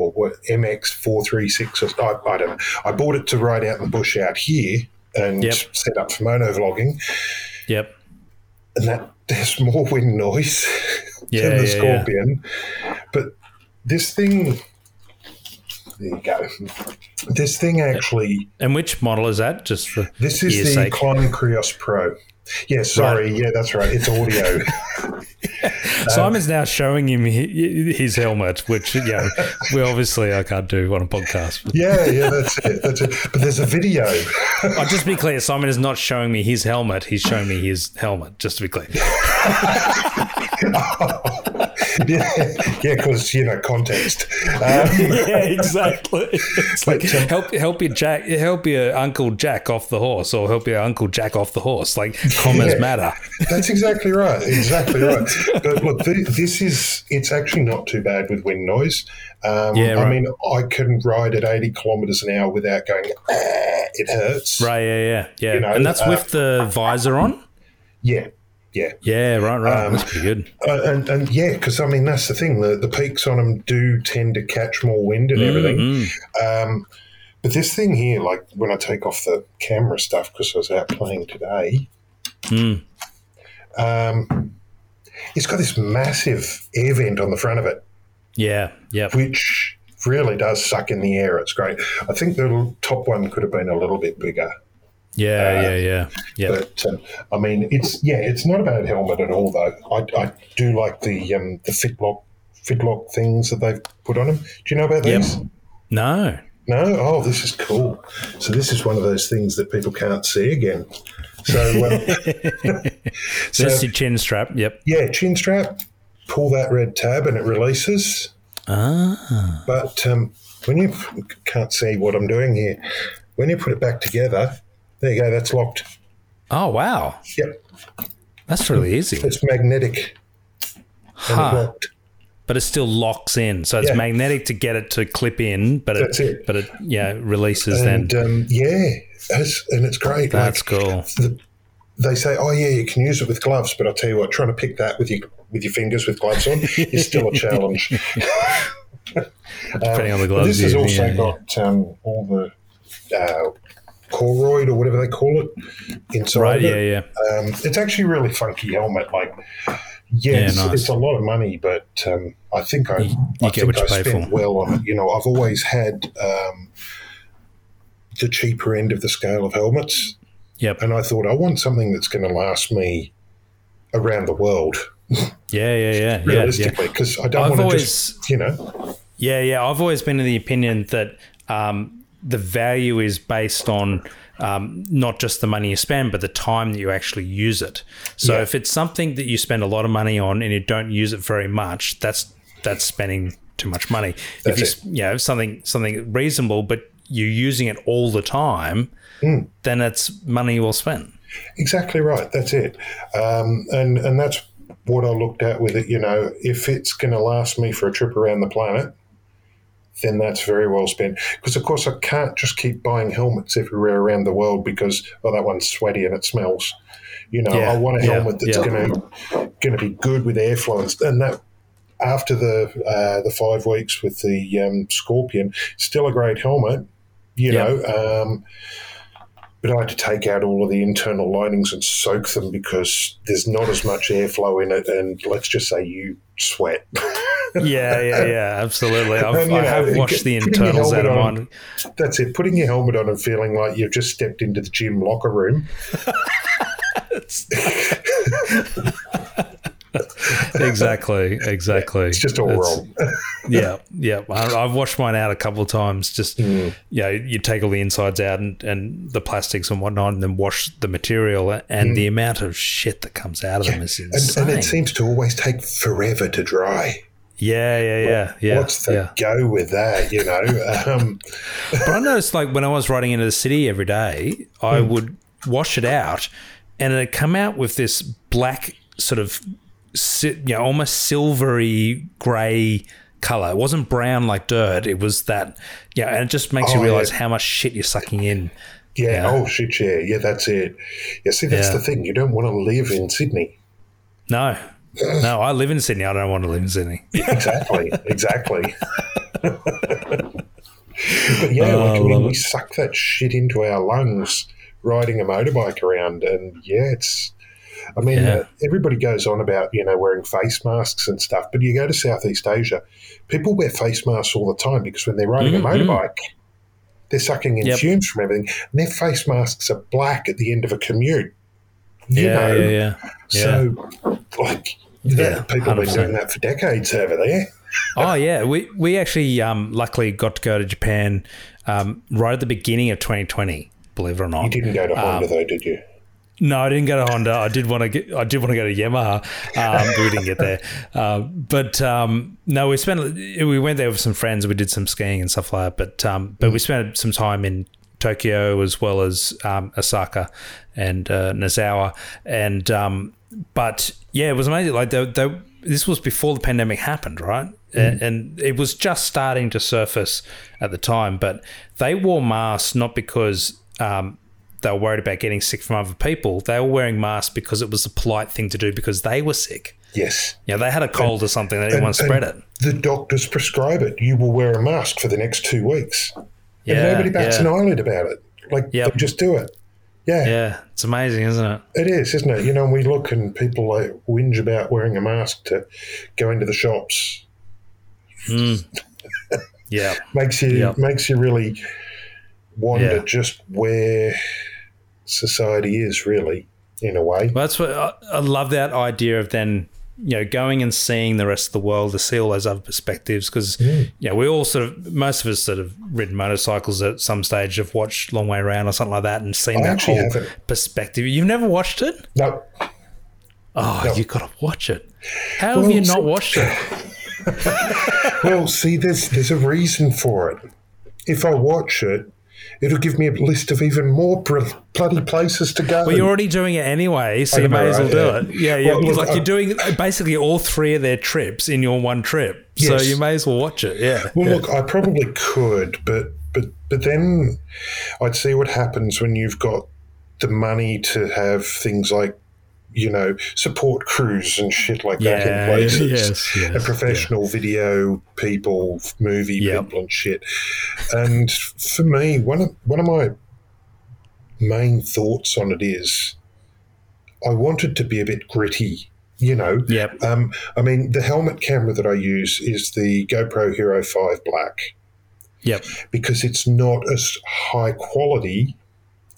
or what MX four three six. I, I don't. know. I bought it to ride out in the bush out here and Yep. set up for mono vlogging, Yep. and that there's more wind noise Yeah, than the yeah, yeah. Scorpion. But this thing, there you go. This thing actually, And which model is that? Just for this is the sake. Klim Krios Pro. Yeah, sorry. Yeah, that's right. It's audio. Simon's now showing him his helmet, which you know we obviously I can't do on a podcast. Yeah, yeah, that's it. That's it. But there's a video. I'll just be clear: Simon is not showing me his helmet; he's showing me his helmet. Just to be clear. yeah, yeah, because you know context. Um, yeah, exactly. It's like But, um, help help your Jack, help your uncle Jack off the horse, or help your uncle Jack off the horse. Like commas Yeah. matter. That's exactly right. Exactly right. But look, th- this is, it's actually not too bad with wind noise. Um, Yeah, I mean, I can ride at 80 kilometers an hour without going, "Ah," it hurts. Right? Yeah, yeah, yeah. You know, and that's uh, with the visor on. Yeah. Yeah. Yeah, right, right. Um, that's pretty good. Uh, and, and yeah, because I mean, that's the thing. The, the peaks on them do tend to catch more wind and everything. Mhm. Um, but this thing here, like when I take off the camera stuff because I was out playing today, Mm. um, it's got this massive air vent on the front of it. Yeah, yeah. which really does suck in the air. It's great. I think the top one could have been a little bit bigger, Yeah, yeah, yeah, yeah. but um, I mean, it's yeah, it's not a bad helmet at all. Though I, I do like the um, the Fidlock Fidlock things that they've put on them. Do you know about Yep. these? No. No. Oh, this is cool. So this is one of those things that people can't see again. So um, So that's chin strap. Yep. yeah, chin strap. Pull that red tab and it releases. Ah. But um, when you can't see what I'm doing here, when you put it back together, there you go. That's locked. Oh wow. Yep, That's really easy. it's magnetic Huh. locked. But it still locks in. So it's Yeah. magnetic to get it to clip in, but it, it. but it yeah, releases And then. um, yeah, it's, and it's great. That's like, cool. the, they say, oh yeah, you can use it with gloves, but I'll tell you what, trying to pick that with your with your fingers with gloves on is still a challenge. Depending on the gloves. this has also yeah, got um, all the uh, Koroyd or whatever they call it inside. Right, of it. yeah, yeah. Um, it's actually a really funky helmet. Like, yeah, it's, nice. it's a lot of money, but um, I think I, You- you I think I spent for. well on it. You know, I've always had um, the cheaper end of the scale of helmets, Yep. and I thought I want something that's going to last me around the world. Yeah, yeah, yeah, yeah, yeah. realistically, because I don't want to just, you know, Yeah, yeah. I've always been of the opinion that um, the value is based on um, not just the money you spend, but the time that you actually use it. So Yeah. if it's something that you spend a lot of money on and you don't use it very much, that's that's spending too much money. if you, That's s- you know something something reasonable, but you're using it all the time, Hmm. then it's money well spent. Exactly right. That's it. Um, and and that's what I looked at with it. You know, if it's going to last me for a trip around the planet, then that's very well spent. Because of course I can't just keep buying helmets everywhere around the world because oh that one's sweaty and it smells. You know, Yeah, I want a yeah, helmet that's yeah. going to going to be good with airflow and, and that. After the uh, the five weeks with the um, Scorpion, still a great helmet, you Yeah. know. Um, but I had to take out all of the internal linings and soak them because there's not as much airflow in it, and let's just say you sweat. Yeah, yeah, yeah. Absolutely. I've, I know, have the internals out of mine. That's it. Putting your helmet on and feeling like you've just stepped into the gym locker room. exactly, exactly. It's just all It's- wrong. yeah, yeah. I, I've washed mine out a couple of times. Just Mm. you know, you take all the insides out and, and the plastics and whatnot, and then wash the material. And the amount of shit that comes out of them is Mm. And, insane. and it seems to always take forever to dry. Yeah, yeah, yeah, yeah. What's the yeah. go with that? You know, um, But I noticed, like when I was riding into the city every day, I would wash it out, and it'd come out with this black sort of, you know, almost silvery grey color. It wasn't brown like dirt. It was that, yeah, and it just makes you Oh, realize yeah. how much shit you're sucking in. yeah, Yeah. Oh shit! Yeah, yeah. That's it. Yeah. See, that's the thing. You don't want to live in Sydney. No, no, I live in Sydney. I don't want to live in Sydney. Exactly. exactly. but yeah, Oh, like, I mean, we suck that shit into our lungs riding a motorbike around, and yeah, it's. I mean, Yeah. uh, everybody goes on about you know wearing face masks and stuff, but you go to Southeast Asia, people wear face masks all the time because when they're riding Mhm, a motorbike, they're sucking in Yep. fumes from everything, and their face masks are black at the end of a commute. You yeah, know, yeah, yeah, so like. Yeah, people have been 100%. doing that for decades over there. Oh yeah, we we actually um, luckily got to go to Japan um, right at the beginning of 2020. Believe it or not, You didn't go to Um, Honda though, did you? No, I didn't go to Honda. I did want to get. I did want to go to Yamaha, um, but we didn't get there. Uh, but um, no, we spent. We went there with some friends. We did some skiing and stuff like that. But um, but we spent some time in Tokyo as well as um, Osaka and uh, Nozawa. And um, but yeah, it was amazing. Like they, they, this was before the pandemic happened, right? And, and it was just starting to surface at the time. But they wore masks not because um, they were worried about getting sick from other people. They were wearing masks because it was a polite thing to do because they were sick. Yes. You know, they had a cold or something. They didn't want to spread it. The doctors prescribe it. You will wear a mask for the next two weeks. Yeah, and nobody bats yeah. an eyelid about it. Like, Yep. they just do it. Yeah, Yeah, it's amazing, isn't it? it is, isn't it? You know, we look and people like whinge about wearing a mask to go into the shops. Hmm. Yeah, Makes you Yep. makes you really wonder Yeah. just where society is, really, in a way. well, that's what I, I love. That idea of then you know going and seeing the rest of the world to see all those other perspectives because Mm. yeah, we all sort of most of us sort of ridden motorcycles at some stage have watched Long Way Around or something like that and seen I that whole haven't. perspective. You've never watched it? No, Oh, No. you got to watch it. How Well, have you not watched it? well, see, there's there's a reason for it. If I watch it, it'll give me a list of even more bloody places to go. Well, you're already doing it anyway, so you may as well right? do Yeah. it. Yeah, yeah. Well, look, like you're doing uh, basically all three of their trips in your one trip, so you may as well watch it. Yeah. Well, yeah. look, I probably could, but but but then I'd see what happens when you've got the money to have things like you know support crews and shit like that Yeah, in places, yes, yes, and professional video people, movie Yep. people, and shit. And for me, one of one of my main thoughts on it is, I want it to be a bit gritty. You know, Yep. um, I mean, the helmet camera that I use is the GoPro Hero 5 Black Yep. because it's not as high quality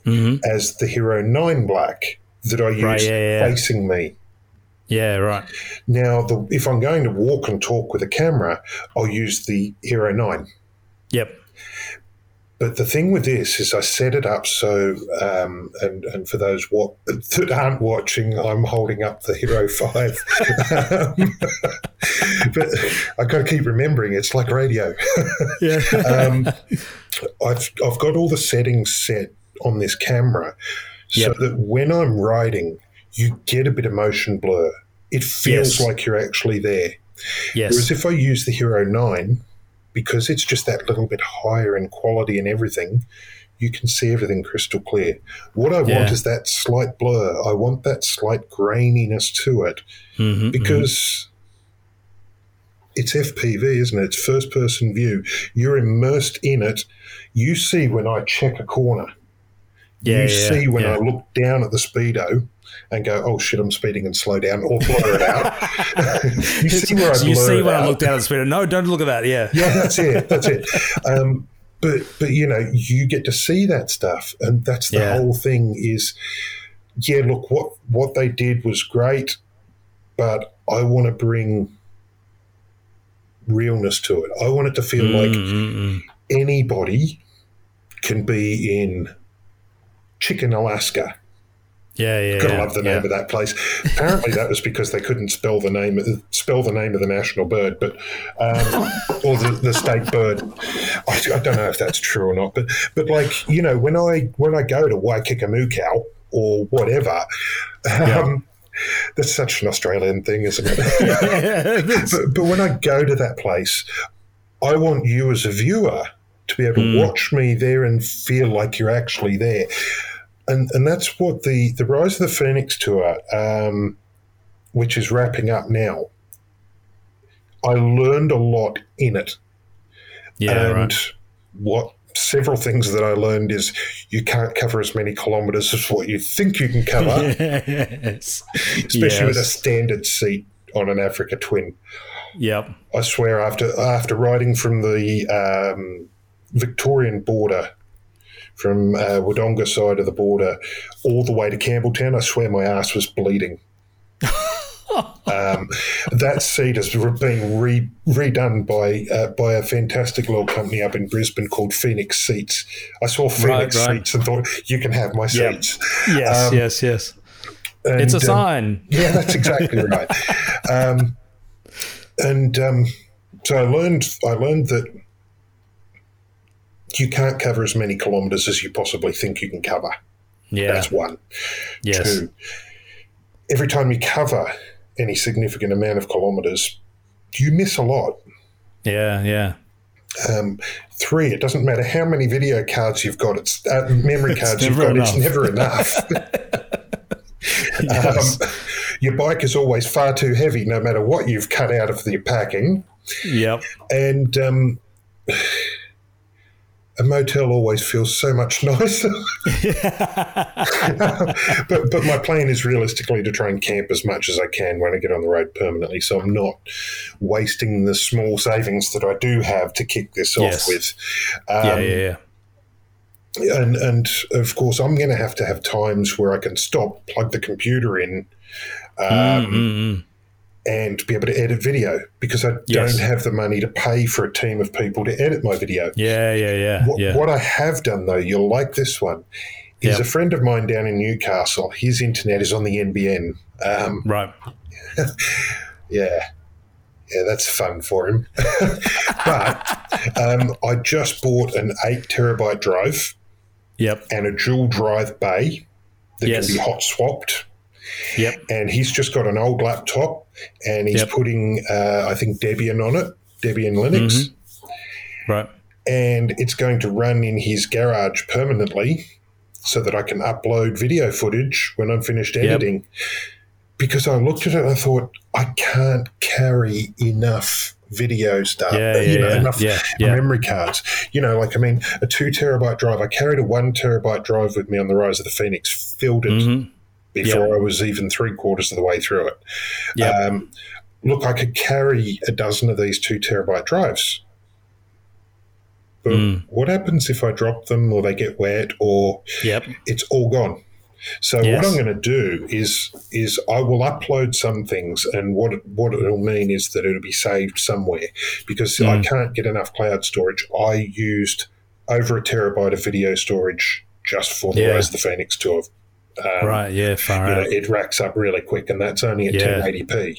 hmm as the Hero 9 Black that I use Right, yeah, yeah. facing me. Yeah, right. Now, the, if I'm going to walk and talk with a camera, I'll use the Hero 9. Yep. But the thing with this is, I set it up so, um, and, and for those what, that aren't watching, I'm holding up the Hero 5. but I've got to keep remembering it's like radio. Yeah. um, I've, I've got all the settings set on this camera so that when I'm riding, you get a bit of motion blur. It feels Yes. like you're actually there. yes. Whereas if I use the Hero 9, because it's just that little bit higher in quality and everything, you can see everything crystal clear. What I want is that slight blur. I want that slight graininess to it Mhm, mhm. because it's FPV, isn't it? It's first person view. You're immersed in it. You see when I check a corner. You yeah, see when yeah. I look down at the speedo and go, "Oh shit, I'm speeding," and slow down or blur it out. you see where I So you blur see when I look down at the speedo. No, don't look at that. Yeah. Yeah, that's it. That's it. Um, but but you know, you get to see that stuff, and that's the Yeah. whole thing. Is yeah, look what what they did was great, but I want to bring realness to it. I want it to feel like Mm, mm, mm. anybody can be in Chicken, Alaska. Yeah, yeah. Gotta yeah, love the yeah. name of that place. Apparently, that was because they couldn't spell the name spell the name of the national bird, but um, or the, the state bird. I, I don't know if that's true or not, but but like you know, when I when I go to Waikikimukau or whatever, um, that's such an Australian thing, isn't it? but, but when I go to that place, I want you as a viewer to be able to watch me there and feel like you're actually there. And and that's what the the Rise of the Phoenix tour, um, which is wrapping up now. I learned a lot in it, yeah, and right. what several things that I learned is you can't cover as many kilometres as what you think you can cover, yes. especially with a standard seat on an Africa Twin. Yep. I swear, after after riding from the um, Victorian border, from uh, Wodonga side of the border, all the way to Campbelltown, I swear my ass was bleeding. um, that seat has been re- redone by uh, by a fantastic little company up in Brisbane called Phoenix Seats. I saw Phoenix right. Seats and thought, "You can have my Yep. seats." Yes, Um, yes, yes. And, It's a um, sign. yeah, that's exactly right. Um, and um, so I learned I learned that you can't cover as many kilometres as you possibly think you can cover. Yeah. That's one. Yes. Two, every time you cover any significant amount of kilometres, you miss a lot. Yeah, yeah. Um, three, it doesn't matter how many video cards you've got, it's uh, memory cards you've never got, it's never enough. Yes. Um, your bike is always far too heavy, no matter what you've cut out of the packing. yep. And um, a motel always feels so much nicer. but but my plan is realistically to try and camp as much as I can when I get on the road permanently, so I'm not wasting the small savings that I do have to kick this Yes. off with. Um, Yeah, yeah, yeah. and and of course I'm going to have to have times where I can stop, plug the computer in, um, Mm, and be able to edit video because I Yes. don't have the money to pay for a team of people to edit my video. Yeah, yeah, yeah. What, yeah. what I have done though, you'll like this one, is Yep. a friend of mine down in Newcastle. His internet is on the NBN. Um, Right. yeah. Yeah, that's fun for him. but um, I just bought an eight terabyte drive Yep. and a dual drive bay that Yes. can be hot swapped. Yep. And he's just got an old laptop and he's Yep. putting, uh, I think, Debian on it, Debian Linux. Mm-hmm. Right. And it's going to run in his garage permanently so that I can upload video footage when I'm finished editing. Because I looked at it and I thought, I can't carry enough video stuff, Yeah, you yeah, know, yeah, enough memory cards. You know, like, I mean, a two terabyte drive, I carried a one terabyte drive with me on the Rise of the Phoenix, filled it Mhm. Before I was even three quarters of the way through it. Um, look, I could carry a dozen of these two terabyte drives. But Mm. what happens if I drop them or they get wet or Yep. it's all gone? So Yes. what I'm going to do is is I will upload some things, and what it, what it'll mean is that it'll be saved somewhere because I Mm. can't get enough cloud storage. I used over a terabyte of video storage just for the Yeah. Rise of the Phoenix tour. Um, right. Yeah. Far You know, it racks up really quick, and that's only at Yeah. 1080p.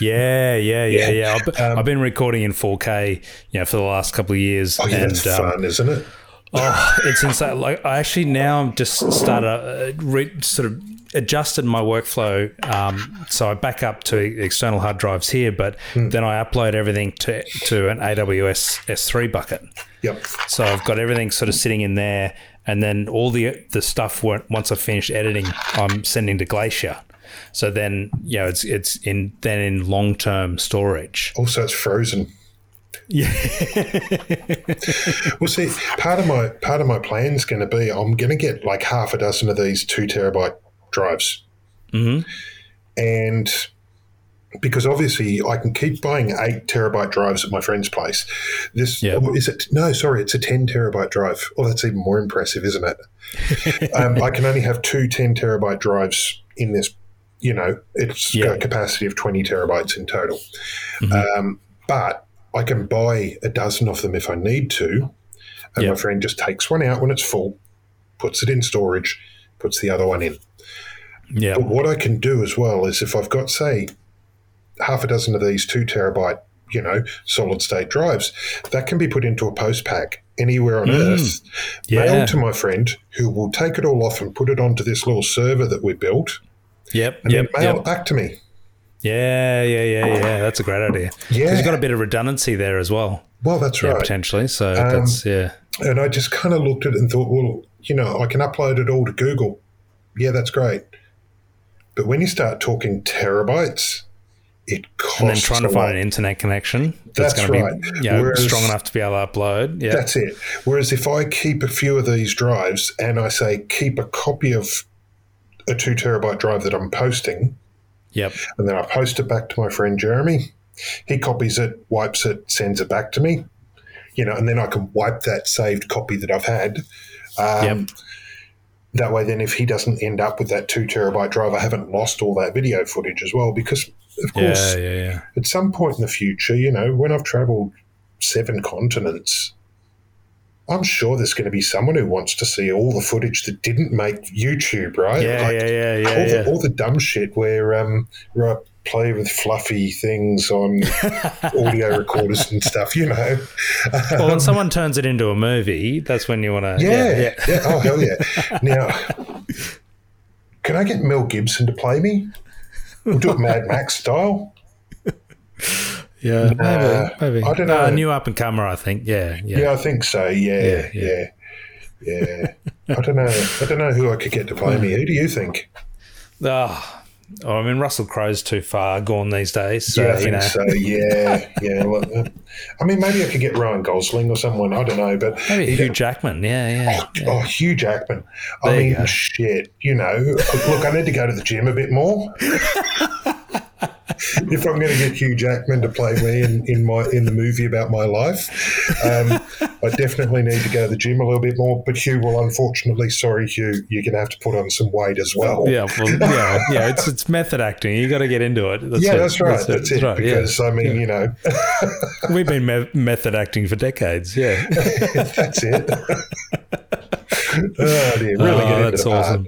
Yeah, yeah, yeah, Yeah. yeah. I've, Um, I've been recording in 4K, you know, for the last couple of years, Oh, yeah, and um, fun, isn't it? oh, it's insane. Like I actually now just started uh, re- sort of adjusted my workflow, um, so I back up to external hard drives here, but Hmm. then I upload everything to to an AWS S3 bucket. Yep. So I've got everything sort of sitting in there, and then all the the stuff once I finish editing, I'm sending to Glacier. So then, you know, it's it's in then in long term storage. Also, it's frozen. Yeah, Well, see, part of my part of my plan is going to be I'm going to get like half a dozen of these two terabyte drives, Mhm. and because obviously I can keep buying eight terabyte drives at my friend's place. This Yep. oh, is it? No, sorry, it's a ten terabyte drive. Oh, that's even more impressive, isn't it? um, I can only have two 10 terabyte drives in this. You know, it's Yeah. got a capacity of twenty terabytes in total, Mhm. um, but I can buy a dozen of them if I need to. And my friend just takes one out when it's full, puts it in storage, puts the other one in. yeah, But what I can do as well is if I've got, say, half a dozen of these two terabyte, you know, solid state drives, that can be put into a post pack anywhere on Mm. earth, yeah, mailed to my friend who will take it all off and put it onto this little server that we built yep, and yep, then mail yep. it back to me. Yeah, yeah, yeah, yeah. That's a great idea. Yeah. you've got a bit of redundancy there as well. Well, that's Yeah, right. potentially. So Um, that's yeah, And I just kind of looked at it and thought, well, you know, I can upload it all to Google. Yeah, that's great. But when you start talking terabytes, it costs. and then trying to find an internet connection that's, That's going right. to be you know, Whereas- strong enough to be able to upload. Yeah, That's it. Whereas if I keep a few of these drives and I say keep a copy of a two terabyte drive that I'm posting, yep, and then I post it back to my friend Jeremy, he copies it, wipes it, sends it back to me, you know, and then I can wipe that saved copy that I've had. Um, Yep. That way, then if he doesn't end up with that two terabyte drive, I haven't lost all that video footage as well. Because, of course, yeah, yeah, yeah. at some point in the future, you know, when I've traveled seven continents, I'm sure there's going to be someone who wants to see all the footage that didn't make YouTube, right? Yeah, Like, yeah, yeah, yeah, all, yeah. The, all the dumb shit where um, where I play with fluffy things on audio recorders and stuff, you know. well, when someone turns it into a movie, that's when you want to. Yeah, yeah, yeah. Oh, hell yeah. Now, can I get Mel Gibson to play me? We'll do it Mad Max style. yeah. Uh, maybe, maybe. I don't know. new up and comer, I think. Yeah, yeah. Yeah, I think so. Yeah, Yeah, yeah, yeah. yeah. I don't know. I don't know who I could get to play me. Who do you think? Ah, oh, I mean, Russell Crowe's too far gone these days. So, yeah, I you know, so. Yeah, yeah. Well, uh, I mean, maybe I could get Ryan Gosling or someone. I don't know, but maybe Hugh don't- Jackman. Yeah, yeah. yeah. Oh, Hugh Jackman. I There you mean, shit. You know, look, I need to go to the gym a bit more. if I'm going to get Hugh Jackman to play me in, in my in the movie about my life, um, I definitely need to go to the gym a little bit more. But Hugh, well, unfortunately, sorry, Hugh, you're going to have to put on some weight as well. Yeah, well, yeah, yeah. It's it's method acting. You got to get into it. That's Yeah, it. that's right. That's, it. right, yeah. because I mean, you know, We've been me- method acting for decades. Yeah. that's it. oh dear, really Oh, get into that's awesome.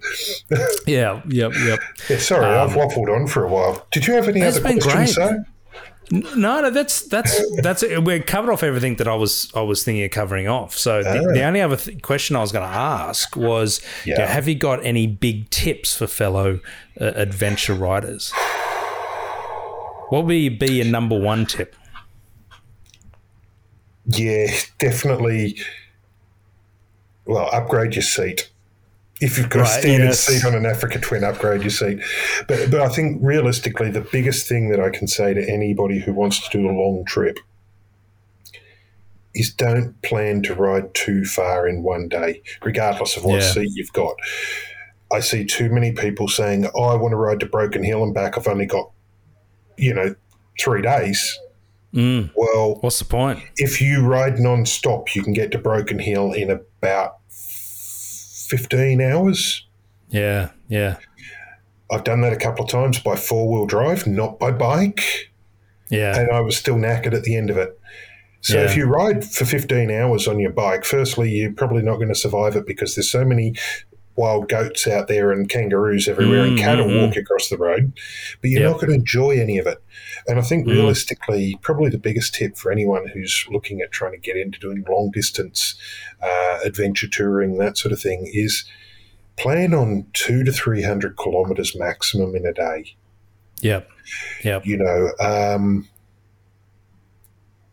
yeah. Yep. Yep. Yeah, sorry, I've waffled on for a while. Did you have any Other been great. No, no, that's that's that's it. We covered off everything that I was I was thinking of covering off. So the, Ah. the only other th- question I was going to ask was, you know, have you got any big tips for fellow uh, adventure riders? What would be your number one tip? Yeah, definitely. Well, upgrade your seat. If you've got Right, a standard yes. seat on an Africa Twin, upgrade your seat. But but I think realistically, the biggest thing that I can say to anybody who wants to do a long trip is don't plan to ride too far in one day, regardless of what Yeah. seat you've got. I see too many people saying, "Oh, I want to ride to Broken Hill and back. I've only got, you know, three days." Mm, Well, what's the point? if you ride non-stop, you can get to Broken Hill in about 15 hours. Yeah, yeah, I've done that a couple of times by four wheel drive, not by bike, yeah, and I was still knackered at the end of it. So Yeah. if you ride for 15 hours on your bike, firstly, you're probably not going to survive it because there's so many wild goats out there and kangaroos everywhere and Mm, cattle mm, walk across the road, but you're Yep. not going to enjoy any of it. And I think Mm. realistically, probably the biggest tip for anyone who's looking at trying to get into doing long distance uh, adventure touring, that sort of thing, is plan on two to 300 kilometers maximum in a day yep, yep. you know, um,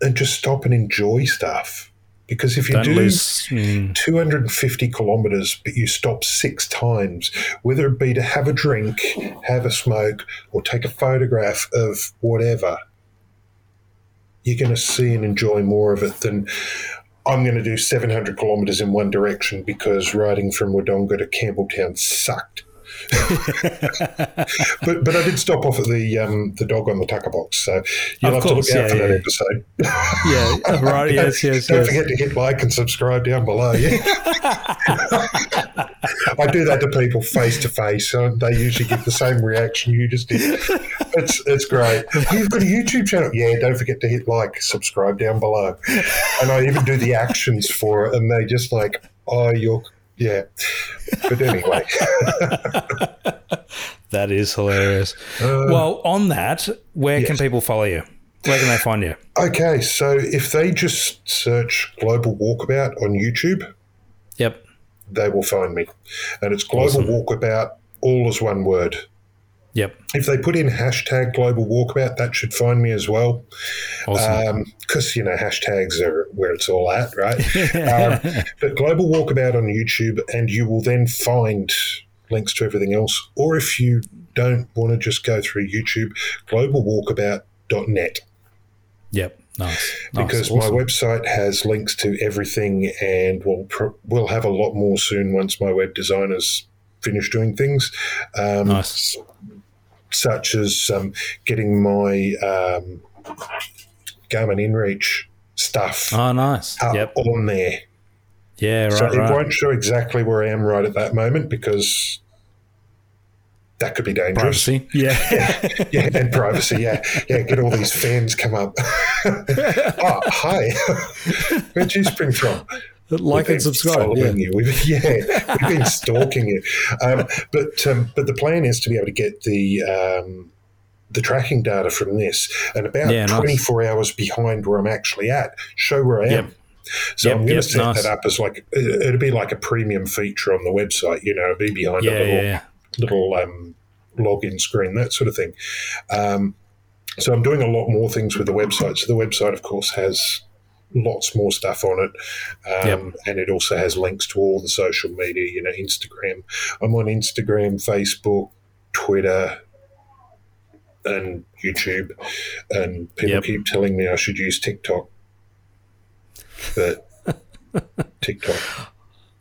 and just stop and enjoy stuff. Because if you Don't do lose. mm, 250 kilometers, but you stop six times, whether it be to have a drink, have a smoke, or take a photograph of whatever, you're going to see and enjoy more of it than I'm going to do 700 kilometers in one direction because riding from Wodonga to Campbelltown sucked. but but I did stop off at the um, the dog on the tucker box, so you'll Of have course, to look out yeah, for that yeah. episode. yeah, right. Yes, yes, Don't yes. forget to hit like and subscribe down below. Yeah, I do that to people face to face, so they usually get the same reaction you just did. It's it's great. You've got a YouTube channel, yeah. Don't forget to hit like, subscribe down below, and I even do the actions for it, and they just like, oh, you're yeah. But anyway, That is hilarious. Uh, well, on that, where can people follow you? Where can they find you? okay. So if they just search Global Walkabout on YouTube, Yep. they will find me, and it's Global Awesome. Walkabout, all as one word. Yep. If they put in hashtag global walkabout, that should find me as well. Awesome. Because, you know, hashtags are where it's all at, right? um, but global walkabout on YouTube, and you will then find links to everything else. Or if you don't want to just go through YouTube, globalwalkabout.net. yep. Nice. nice. Because awesome. my website has links to everything, and we'll, pro- we'll have a lot more soon once my web designers finish doing things. Um, Nice. Such as um, getting my um, Garmin InReach stuff Oh, nice. Yep. on there. Yeah. Right. so it right. won't show exactly where I am right at that moment because that could be dangerous. Privacy. Yeah. Yeah, and privacy. Yeah, yeah. Get all these fans come up. oh, hi. Where'd you spring from? Like and subscribe. Yeah. you. We've, yeah, we've been stalking you. Um, but um, but the plan is to be able to get the um, the tracking data from this and about Yeah, nice. 24 hours behind where I'm actually at, show where I am. Yep. So Yep, I'm going to set nice. that up as like it- it'll be like a premium feature on the website. You know, it'll be behind a little Yeah. yeah. little um, login screen, that sort of thing. Um, so I'm doing a lot more things with the website. So the website, of course, has lots more stuff on it, um, Yep. and it also has links to all the social media. You know, Instagram. I'm on Instagram, Facebook, Twitter. And YouTube, and people Yep. keep telling me I should use TikTok, but TikTok,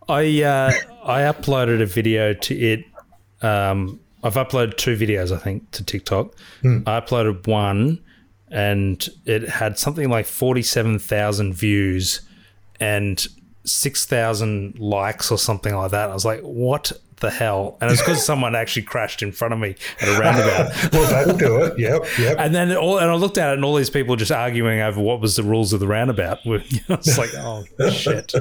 I uh, I uploaded a video to it. Um, I've uploaded two videos, I think, to TikTok. Hmm. I uploaded one, and it had something like forty-seven thousand views and six thousand likes or something like that. I was like, "What the hell?" And it's because someone actually crashed in front of me at a roundabout. well, that'll do it. Yep, yep. And then all, and I looked at it, and all these people just arguing over what was the rules of the roundabout. I was like, "Oh shit,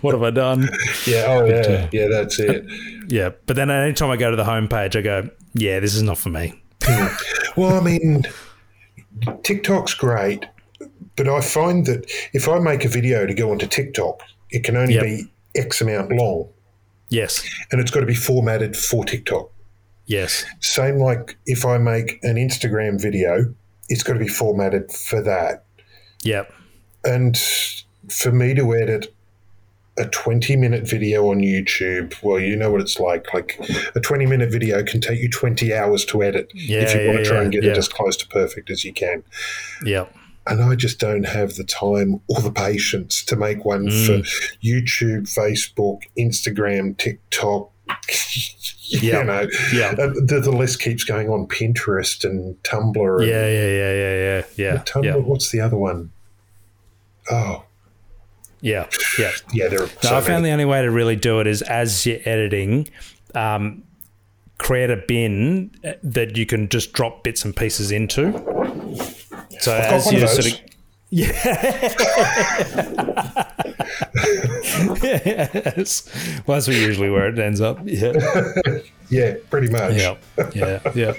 what have I done?" Yeah, oh yeah, uh, yeah. That's it. Yeah, but then anytime I go to the homepage, I go, "Yeah, this is not for me." Well, I mean, TikTok's great, but I find that if I make a video to go onto TikTok, it can only Yep. be X amount long Yes, and it's got to be formatted for TikTok. yes, Same like if I make an Instagram video, it's got to be formatted for that. yep, And for me to edit a 20 minute video on YouTube, well, you know what it's like. Like a 20 minute video can take you 20 hours to edit Yeah, if you yeah, want to try yeah, and get it as close to perfect as you can. Yeah. and I just don't have the time or the patience to make one Mm. for YouTube, Facebook, Instagram, TikTok. you know, Yeah. the, the list keeps going on Pinterest and Tumblr. And Yeah, yeah, yeah, yeah, yeah, yeah, Tumblr. yeah, What's the other one? Oh, yeah, yeah. yeah, there are No, so I found many. the only way to really do it is as you're editing, um, create a bin that you can just drop bits and pieces into. So I've as you sort of yes, well, that's usually where it ends up. Yeah. Yeah, pretty much. Yeah, yeah, yeah.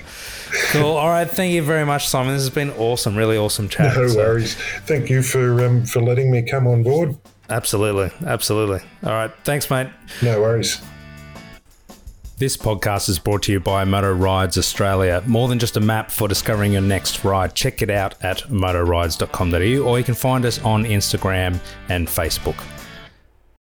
Cool. All right. Thank you very much, Simon. This has been awesome. Really awesome chat. No So- worries. Thank you for um, for letting me come on board. Absolutely. Absolutely. All right. Thanks, mate. No worries. This podcast is brought to you by Moto Rides Australia. More than just a map for discovering your next ride. Check it out at motorides.com.au or you can find us on Instagram and Facebook.